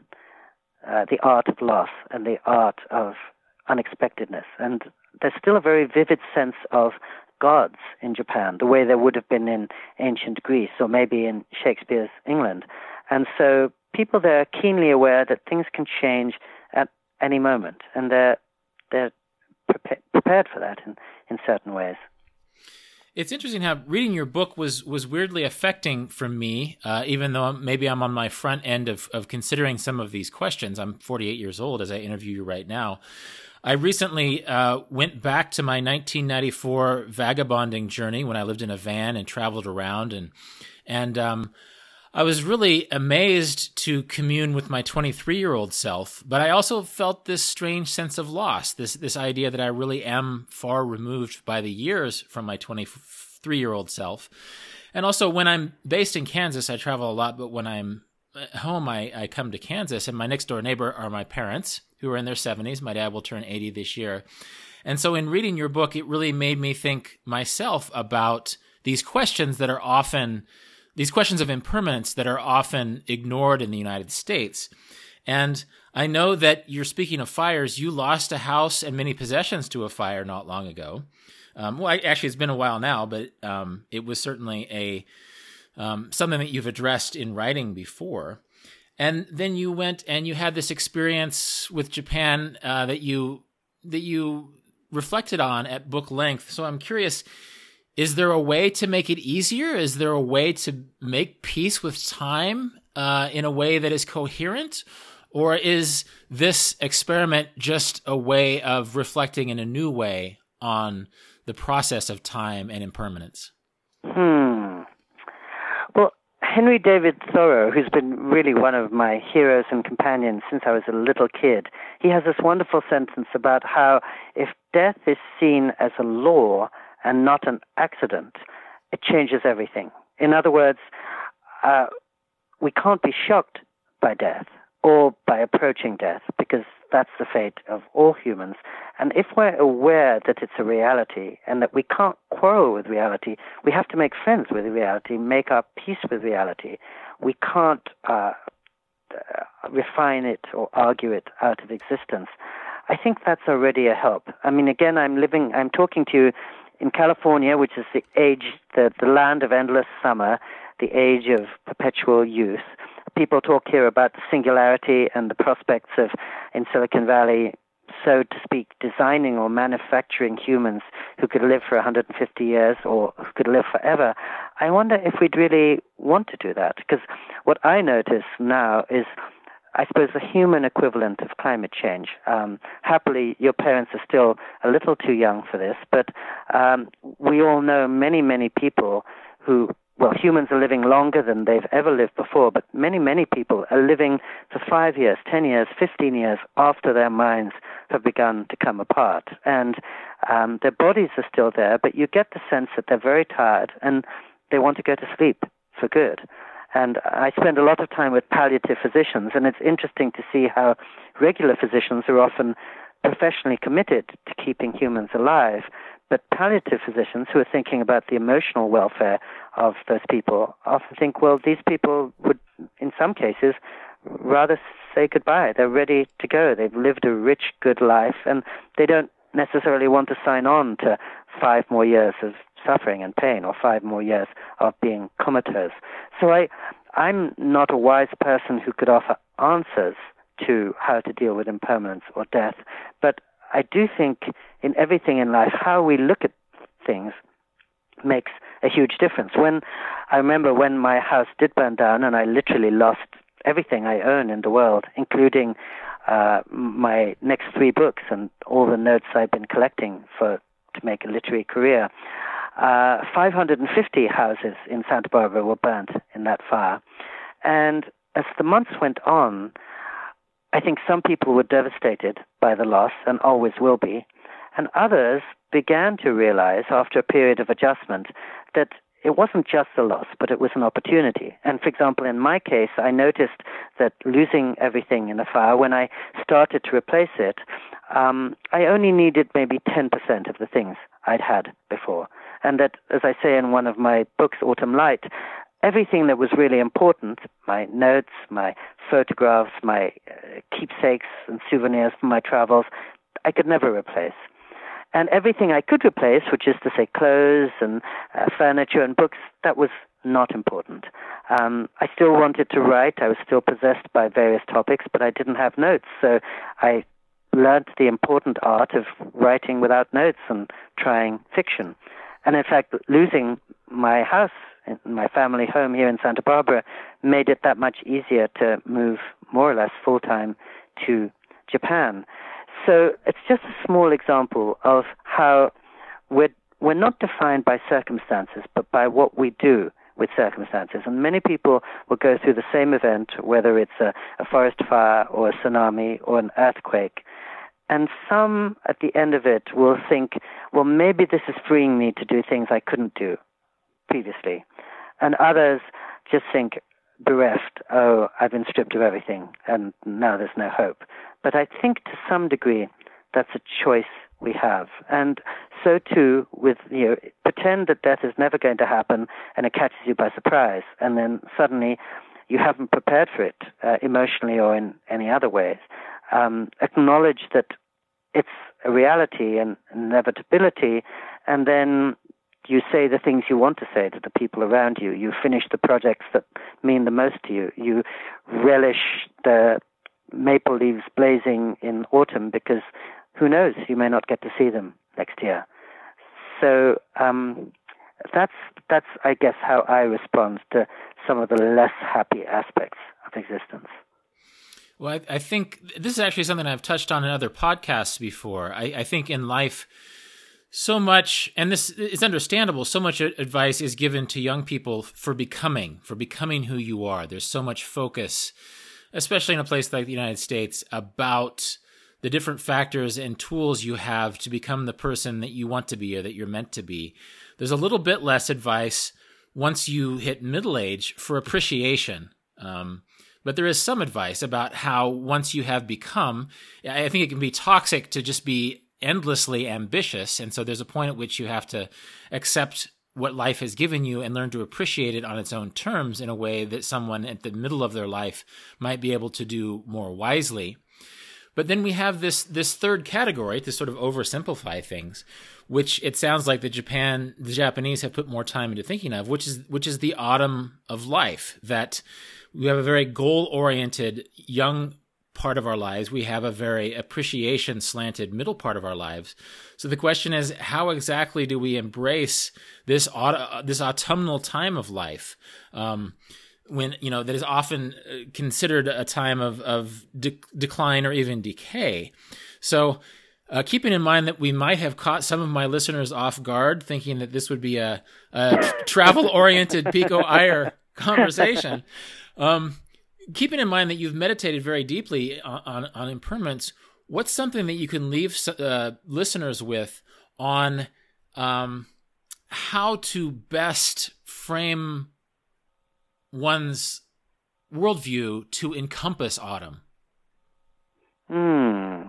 uh, the art of loss and the art of unexpectedness. And there's still a very vivid sense of gods in Japan, the way there would have been in ancient Greece or maybe in Shakespeare's England. And so people there are keenly aware that things can change at any moment, and they're they're prepared for that in, in certain ways. It's interesting how reading your book was was weirdly affecting for me, uh, even though maybe I'm on my front end of of considering some of these questions. I'm 48 years old as I interview you right now. I recently uh, went back to my 1994 vagabonding journey when I lived in a van and traveled around, and and um, I was really amazed to commune with my 23 year old self. But I also felt this strange sense of loss, this this idea that I really am far removed by the years from my 23 year old self. And also, when I'm based in Kansas, I travel a lot. But when I'm home, I, I come to Kansas, and my next door neighbor are my parents, who are in their 70s. My dad will turn 80 this year. And so, in reading your book, it really made me think myself about these questions that are often, these questions of impermanence that are often ignored in the United States. And I know that you're speaking of fires. You lost a house and many possessions to a fire not long ago. Um, well, actually, it's been a while now, but um, it was certainly a um, something that you've addressed in writing before. And then you went and you had this experience with Japan uh, that you that you reflected on at book length. So I'm curious, is there a way to make it easier? Is there a way to make peace with time uh, in a way that is coherent? Or is this experiment just a way of reflecting in a new way on the process of time and impermanence? Hmm. Henry David Thoreau, who's been really one of my heroes and companions since I was a little kid, he has this wonderful sentence about how if death is seen as a law and not an accident, it changes everything. In other words, uh, we can't be shocked by death or by approaching death because that's the fate of all humans. And if we're aware that it's a reality and that we can't quarrel with reality, we have to make friends with reality, make our peace with reality. We can't uh, uh, refine it or argue it out of existence. I think that's already a help. I mean, again, I'm living, I'm talking to you in California, which is the age, the, the land of endless summer, the age of perpetual youth. People talk here about the singularity and the prospects of, in Silicon Valley, so to speak, designing or manufacturing humans who could live for 150 years or who could live forever. I wonder if we'd really want to do that. Because what I notice now is I suppose, the human equivalent of climate change. Um, happily, your parents are still a little too young for this, but um, we all know many, many people who, well, humans are living longer than they've ever lived before, but many, many people are living for five years, ten years, fifteen years after their minds have begun to come apart. And um, their bodies are still there, but you get the sense that they're very tired and they want to go to sleep for good. And I spend a lot of time with palliative physicians, and it's interesting to see how regular physicians are often professionally committed to keeping humans alive. But palliative physicians who are thinking about the emotional welfare of those people often think, well, these people would, in some cases, rather say goodbye. They're ready to go. They've lived a rich, good life, and they don't necessarily want to sign on to five more years of suffering and pain or five more years of being comatose. So I, I'm not a wise person who could offer answers to how to deal with impermanence or death, but I do think in everything in life, how we look at things makes a huge difference. When I remember when my house did burn down and I literally lost everything I own in the world, including uh, my next three books and all the notes I've been collecting for to make a literary career. Uh, 550 houses in Santa Barbara were burnt in that fire. And as the months went on, I think some people were devastated by the loss and always will be. And others began to realize after a period of adjustment that it wasn't just a loss, but it was an opportunity. And for example, in my case, I noticed that losing everything in a fire, when I started to replace it, um, I only needed maybe 10% of the things I'd had before and that, as I say in one of my books, Autumn Light, everything that was really important my notes, my photographs, my uh, keepsakes and souvenirs from my travels I could never replace. And everything I could replace, which is to say clothes and uh, furniture and books, that was not important. Um, I still wanted to write. I was still possessed by various topics, but I didn't have notes. So I learned the important art of writing without notes and trying fiction. And in fact, losing my house, my family home here in Santa Barbara, made it that much easier to move more or less full time to Japan. So it's just a small example of how we're, we're not defined by circumstances, but by what we do with circumstances. And many people will go through the same event, whether it's a, a forest fire or a tsunami or an earthquake, and some at the end of it will think, well, maybe this is freeing me to do things I couldn't do previously. And others just think, bereft, oh, I've been stripped of everything and now there's no hope. But I think to some degree that's a choice we have. And so too with, you know, pretend that death is never going to happen and it catches you by surprise. And then suddenly you haven't prepared for it uh, emotionally or in any other ways um, acknowledge that it's a reality and inevitability, and then you say the things you want to say to the people around you. You finish the projects that mean the most to you. You relish the maple leaves blazing in autumn because who knows, you may not get to see them next year. So um, that's that's I guess how I respond to some of the less happy aspects of existence. Well, I, I think this is actually something I've touched on in other podcasts before. I, I think in life, so much, and this is understandable. So much advice is given to young people for becoming, for becoming who you are. There's so much focus, especially in a place like the United States, about the different factors and tools you have to become the person that you want to be or that you're meant to be. There's a little bit less advice once you hit middle age for appreciation. Um, but there is some advice about how once you have become, I think it can be toxic to just be endlessly ambitious. And so there's a point at which you have to accept what life has given you and learn to appreciate it on its own terms in a way that someone at the middle of their life might be able to do more wisely. But then we have this this third category to sort of oversimplify things, which it sounds like the Japan the Japanese have put more time into thinking of, which is which is the autumn of life. That we have a very goal oriented young part of our lives. We have a very appreciation slanted middle part of our lives. So the question is, how exactly do we embrace this auto, this autumnal time of life? Um, when you know that is often uh, considered a time of of de- decline or even decay. So, uh, keeping in mind that we might have caught some of my listeners off guard, thinking that this would be a, a travel oriented [laughs] Pico Iyer conversation. Um, keeping in mind that you've meditated very deeply on, on, on impermanence, what's something that you can leave uh, listeners with on um, how to best frame one's worldview to encompass autumn? Hmm.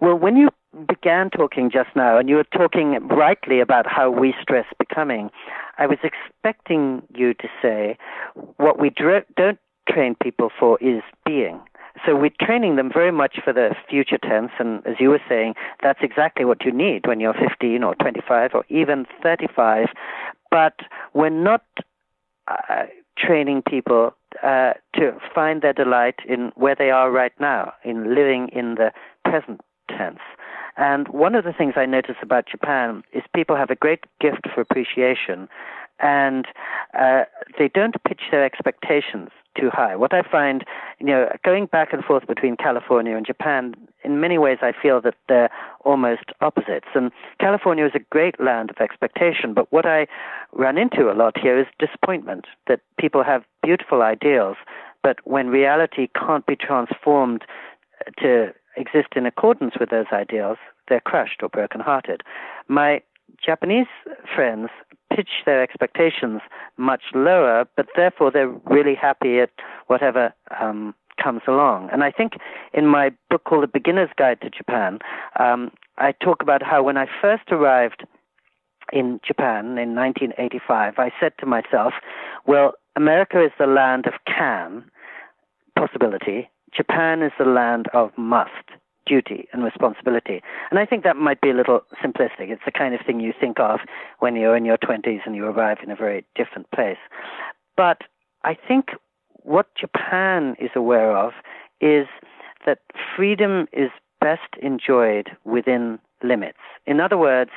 Well, when you began talking just now, and you were talking rightly about how we stress becoming, I was expecting you to say what we don't train people for is being. So we're training them very much for the future tense, and as you were saying, that's exactly what you need when you're 15 or 25 or even 35. But we're not uh, training people uh, to find their delight in where they are right now, in living in the present tense. And one of the things I notice about Japan is people have a great gift for appreciation, and uh, they don't pitch their expectations too high. What I find, you know, going back and forth between California and Japan, in many ways I feel that they're almost opposites. And California is a great land of expectation, but what I run into a lot here is disappointment that people have beautiful ideals, but when reality can't be transformed uh, to exist in accordance with those ideals, they're crushed or brokenhearted. My Japanese friends pitch their expectations much lower, but therefore they're really happy at whatever um, comes along. And I think in my book called The Beginner's Guide to Japan, um, I talk about how when I first arrived in Japan in 1985, I said to myself, well, America is the land of can, possibility. Japan is the land of must duty and responsibility. And I think that might be a little simplistic. It's the kind of thing you think of when you're in your 20s and you arrive in a very different place. But I think what Japan is aware of is that freedom is best enjoyed within limits. In other words,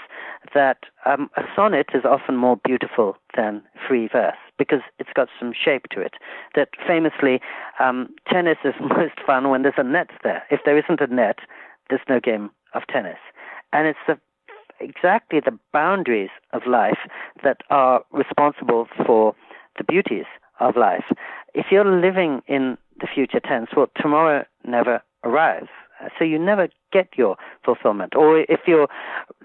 that um, a sonnet is often more beautiful than free verse because it's got some shape to it. That famously, um, tennis is [laughs] most fun when there's a net there. If there isn't a net, there's no game of tennis. And it's the, exactly the boundaries of life that are responsible for the beauties of life. If you're living in the future tense, well, tomorrow never arrives. So you never get your fulfillment. Or if you're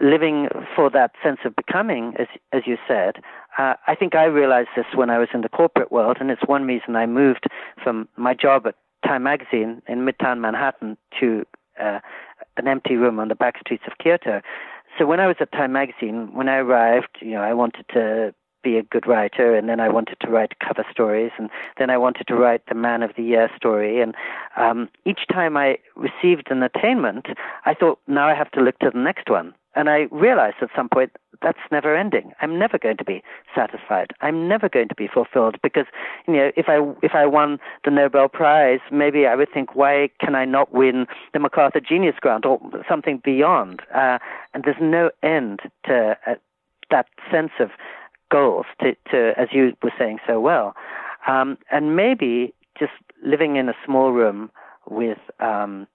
living for that sense of becoming, as as you said, uh, I think I realized this when I was in the corporate world, and it's one reason I moved from my job at Time Magazine in Midtown Manhattan to uh, an empty room on the back streets of Kyoto. So when I was at Time Magazine, when I arrived, you know, I wanted to be a good writer, and then I wanted to write cover stories, and then I wanted to write the Man of the Year story. And um, each time I received an attainment, I thought, now I have to look to the next one. And I realized at some point that's never ending. I'm never going to be satisfied. I'm never going to be fulfilled because, you know, if I if I won the Nobel Prize, maybe I would think, why can I not win the MacArthur Genius Grant or something beyond? Uh, and there's no end to uh, that sense of goals to, to as you were saying so well. Um, and maybe just living in a small room with um,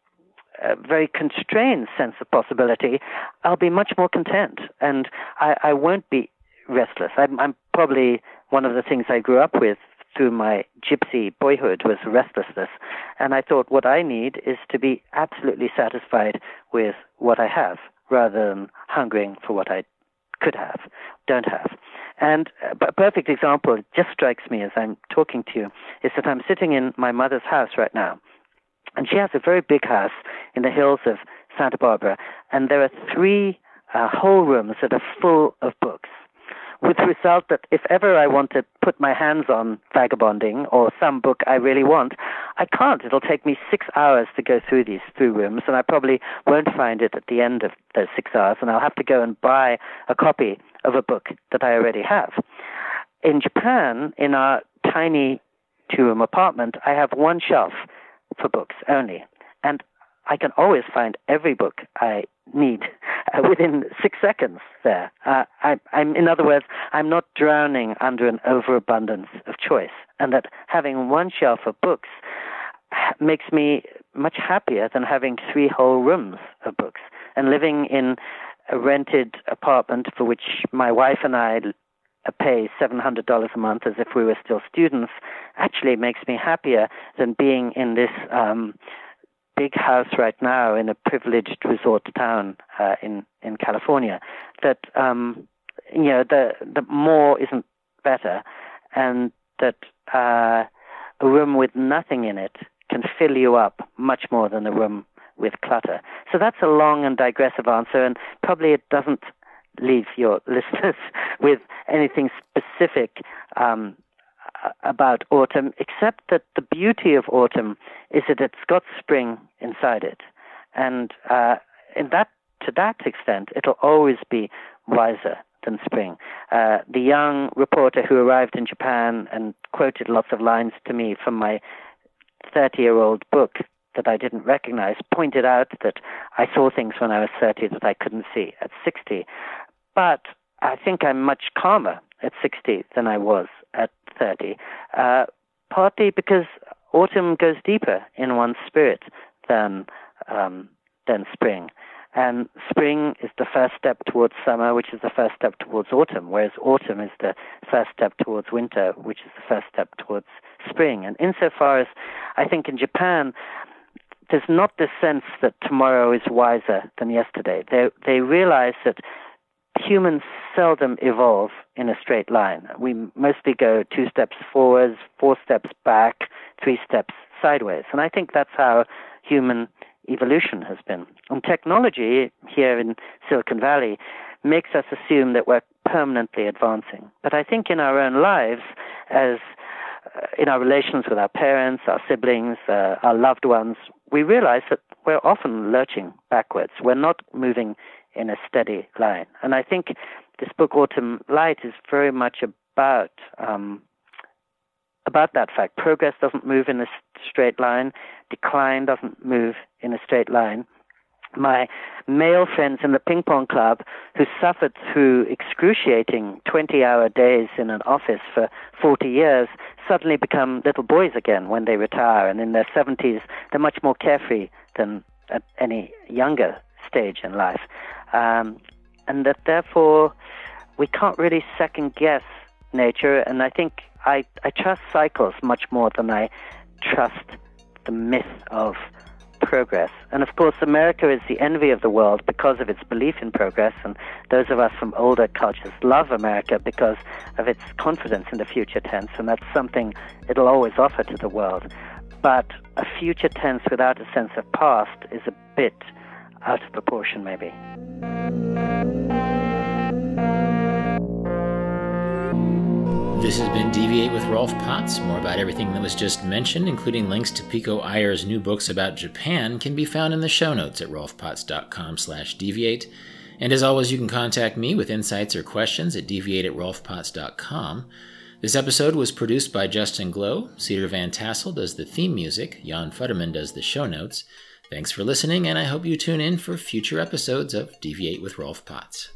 a very constrained sense of possibility, I'll be much more content, and I, I won't be restless. I'm, I'm probably one of the things I grew up with through my gypsy boyhood was restlessness. And I thought what I need is to be absolutely satisfied with what I have rather than hungering for what I could have, don't have. And a perfect example just strikes me as I'm talking to you is that I'm sitting in my mother's house right now. And she has a very big house in the hills of Santa Barbara. And there are three uh, whole rooms that are full of books with the result that if ever I want to put my hands on vagabonding or some book I really want, I can't. It'll take me six hours to go through these three rooms, and I probably won't find it at the end of those six hours, and I'll have to go and buy a copy of a book that I already have. In Japan, in our tiny two room apartment, I have one shelf for books only. And I can always find every book I need uh, within six seconds there. Uh, I, I'm, in other words, I'm not drowning under an overabundance of choice, and that having one shelf of books makes me much happier than having three whole rooms of books. And living in a rented apartment for which my wife and I pay $700 a month as if we were still students actually makes me happier than being in this um, big house right now in a privileged resort town uh, in in California. That um, you know the the more isn't better, and that uh, a room with nothing in it can fill you up much more than a room with clutter. So that's a long and digressive answer, and probably it doesn't leave your [laughs] listeners with anything specific um, about autumn, except that the beauty of autumn is that it's got spring inside it, and uh, in that to that extent, it'll always be wiser than spring. Uh, the young reporter who arrived in Japan and quoted lots of lines to me from my 30 year old book that I didn't recognize pointed out that I saw things when I was 30 that I couldn't see at 60. But I think I'm much calmer at 60 than I was at 30, uh, partly because autumn goes deeper in one's spirit than um, than spring. And spring is the first step towards summer, which is the first step towards autumn, whereas autumn is the first step towards winter, which is the first step towards spring. And insofar as I think in Japan, there's not this sense that tomorrow is wiser than yesterday. They they realize that humans seldom evolve in a straight line. We mostly go two steps forwards, four steps back, three steps sideways. And I think that's how human evolution has been. And technology here in Silicon Valley makes us assume that we're permanently advancing. But I think in our own lives, as uh, in our relations with our parents, our siblings, uh, our loved ones, we realize that we're often lurching backwards. We're not moving in a steady line. And I think this book, Autumn Light, is very much about um, about that fact. Progress doesn't move in a straight line. Decline doesn't move in a straight line. My male friends in the ping pong club who suffered through excruciating 20 hour days in an office for 40 years suddenly become little boys again when they retire. And in their 70s, they're much more carefree than at any younger stage in life um, and that therefore we can't really second guess nature. And I think I, I trust cycles much more than I trust the myth of progress. And of course, America is the envy of the world because of its belief in progress, and those of us from older cultures love America because of its confidence in the future tense, and that's something it'll always offer to the world. But a future tense without a sense of past is a bit out of proportion, maybe. This has been Deviate with Rolf Potts. More about everything that was just mentioned, including links to Pico Iyer's new books about Japan, can be found in the show notes at rolfpotts.com slash deviate. And as always, you can contact me with insights or questions at deviate at rolfpotts.com. This episode was produced by Justin Glow. Cedar Van Tassel does the theme music. Jan Futterman does the show notes. Thanks for listening, and I hope you tune in for future episodes of Deviate with Rolf Potts.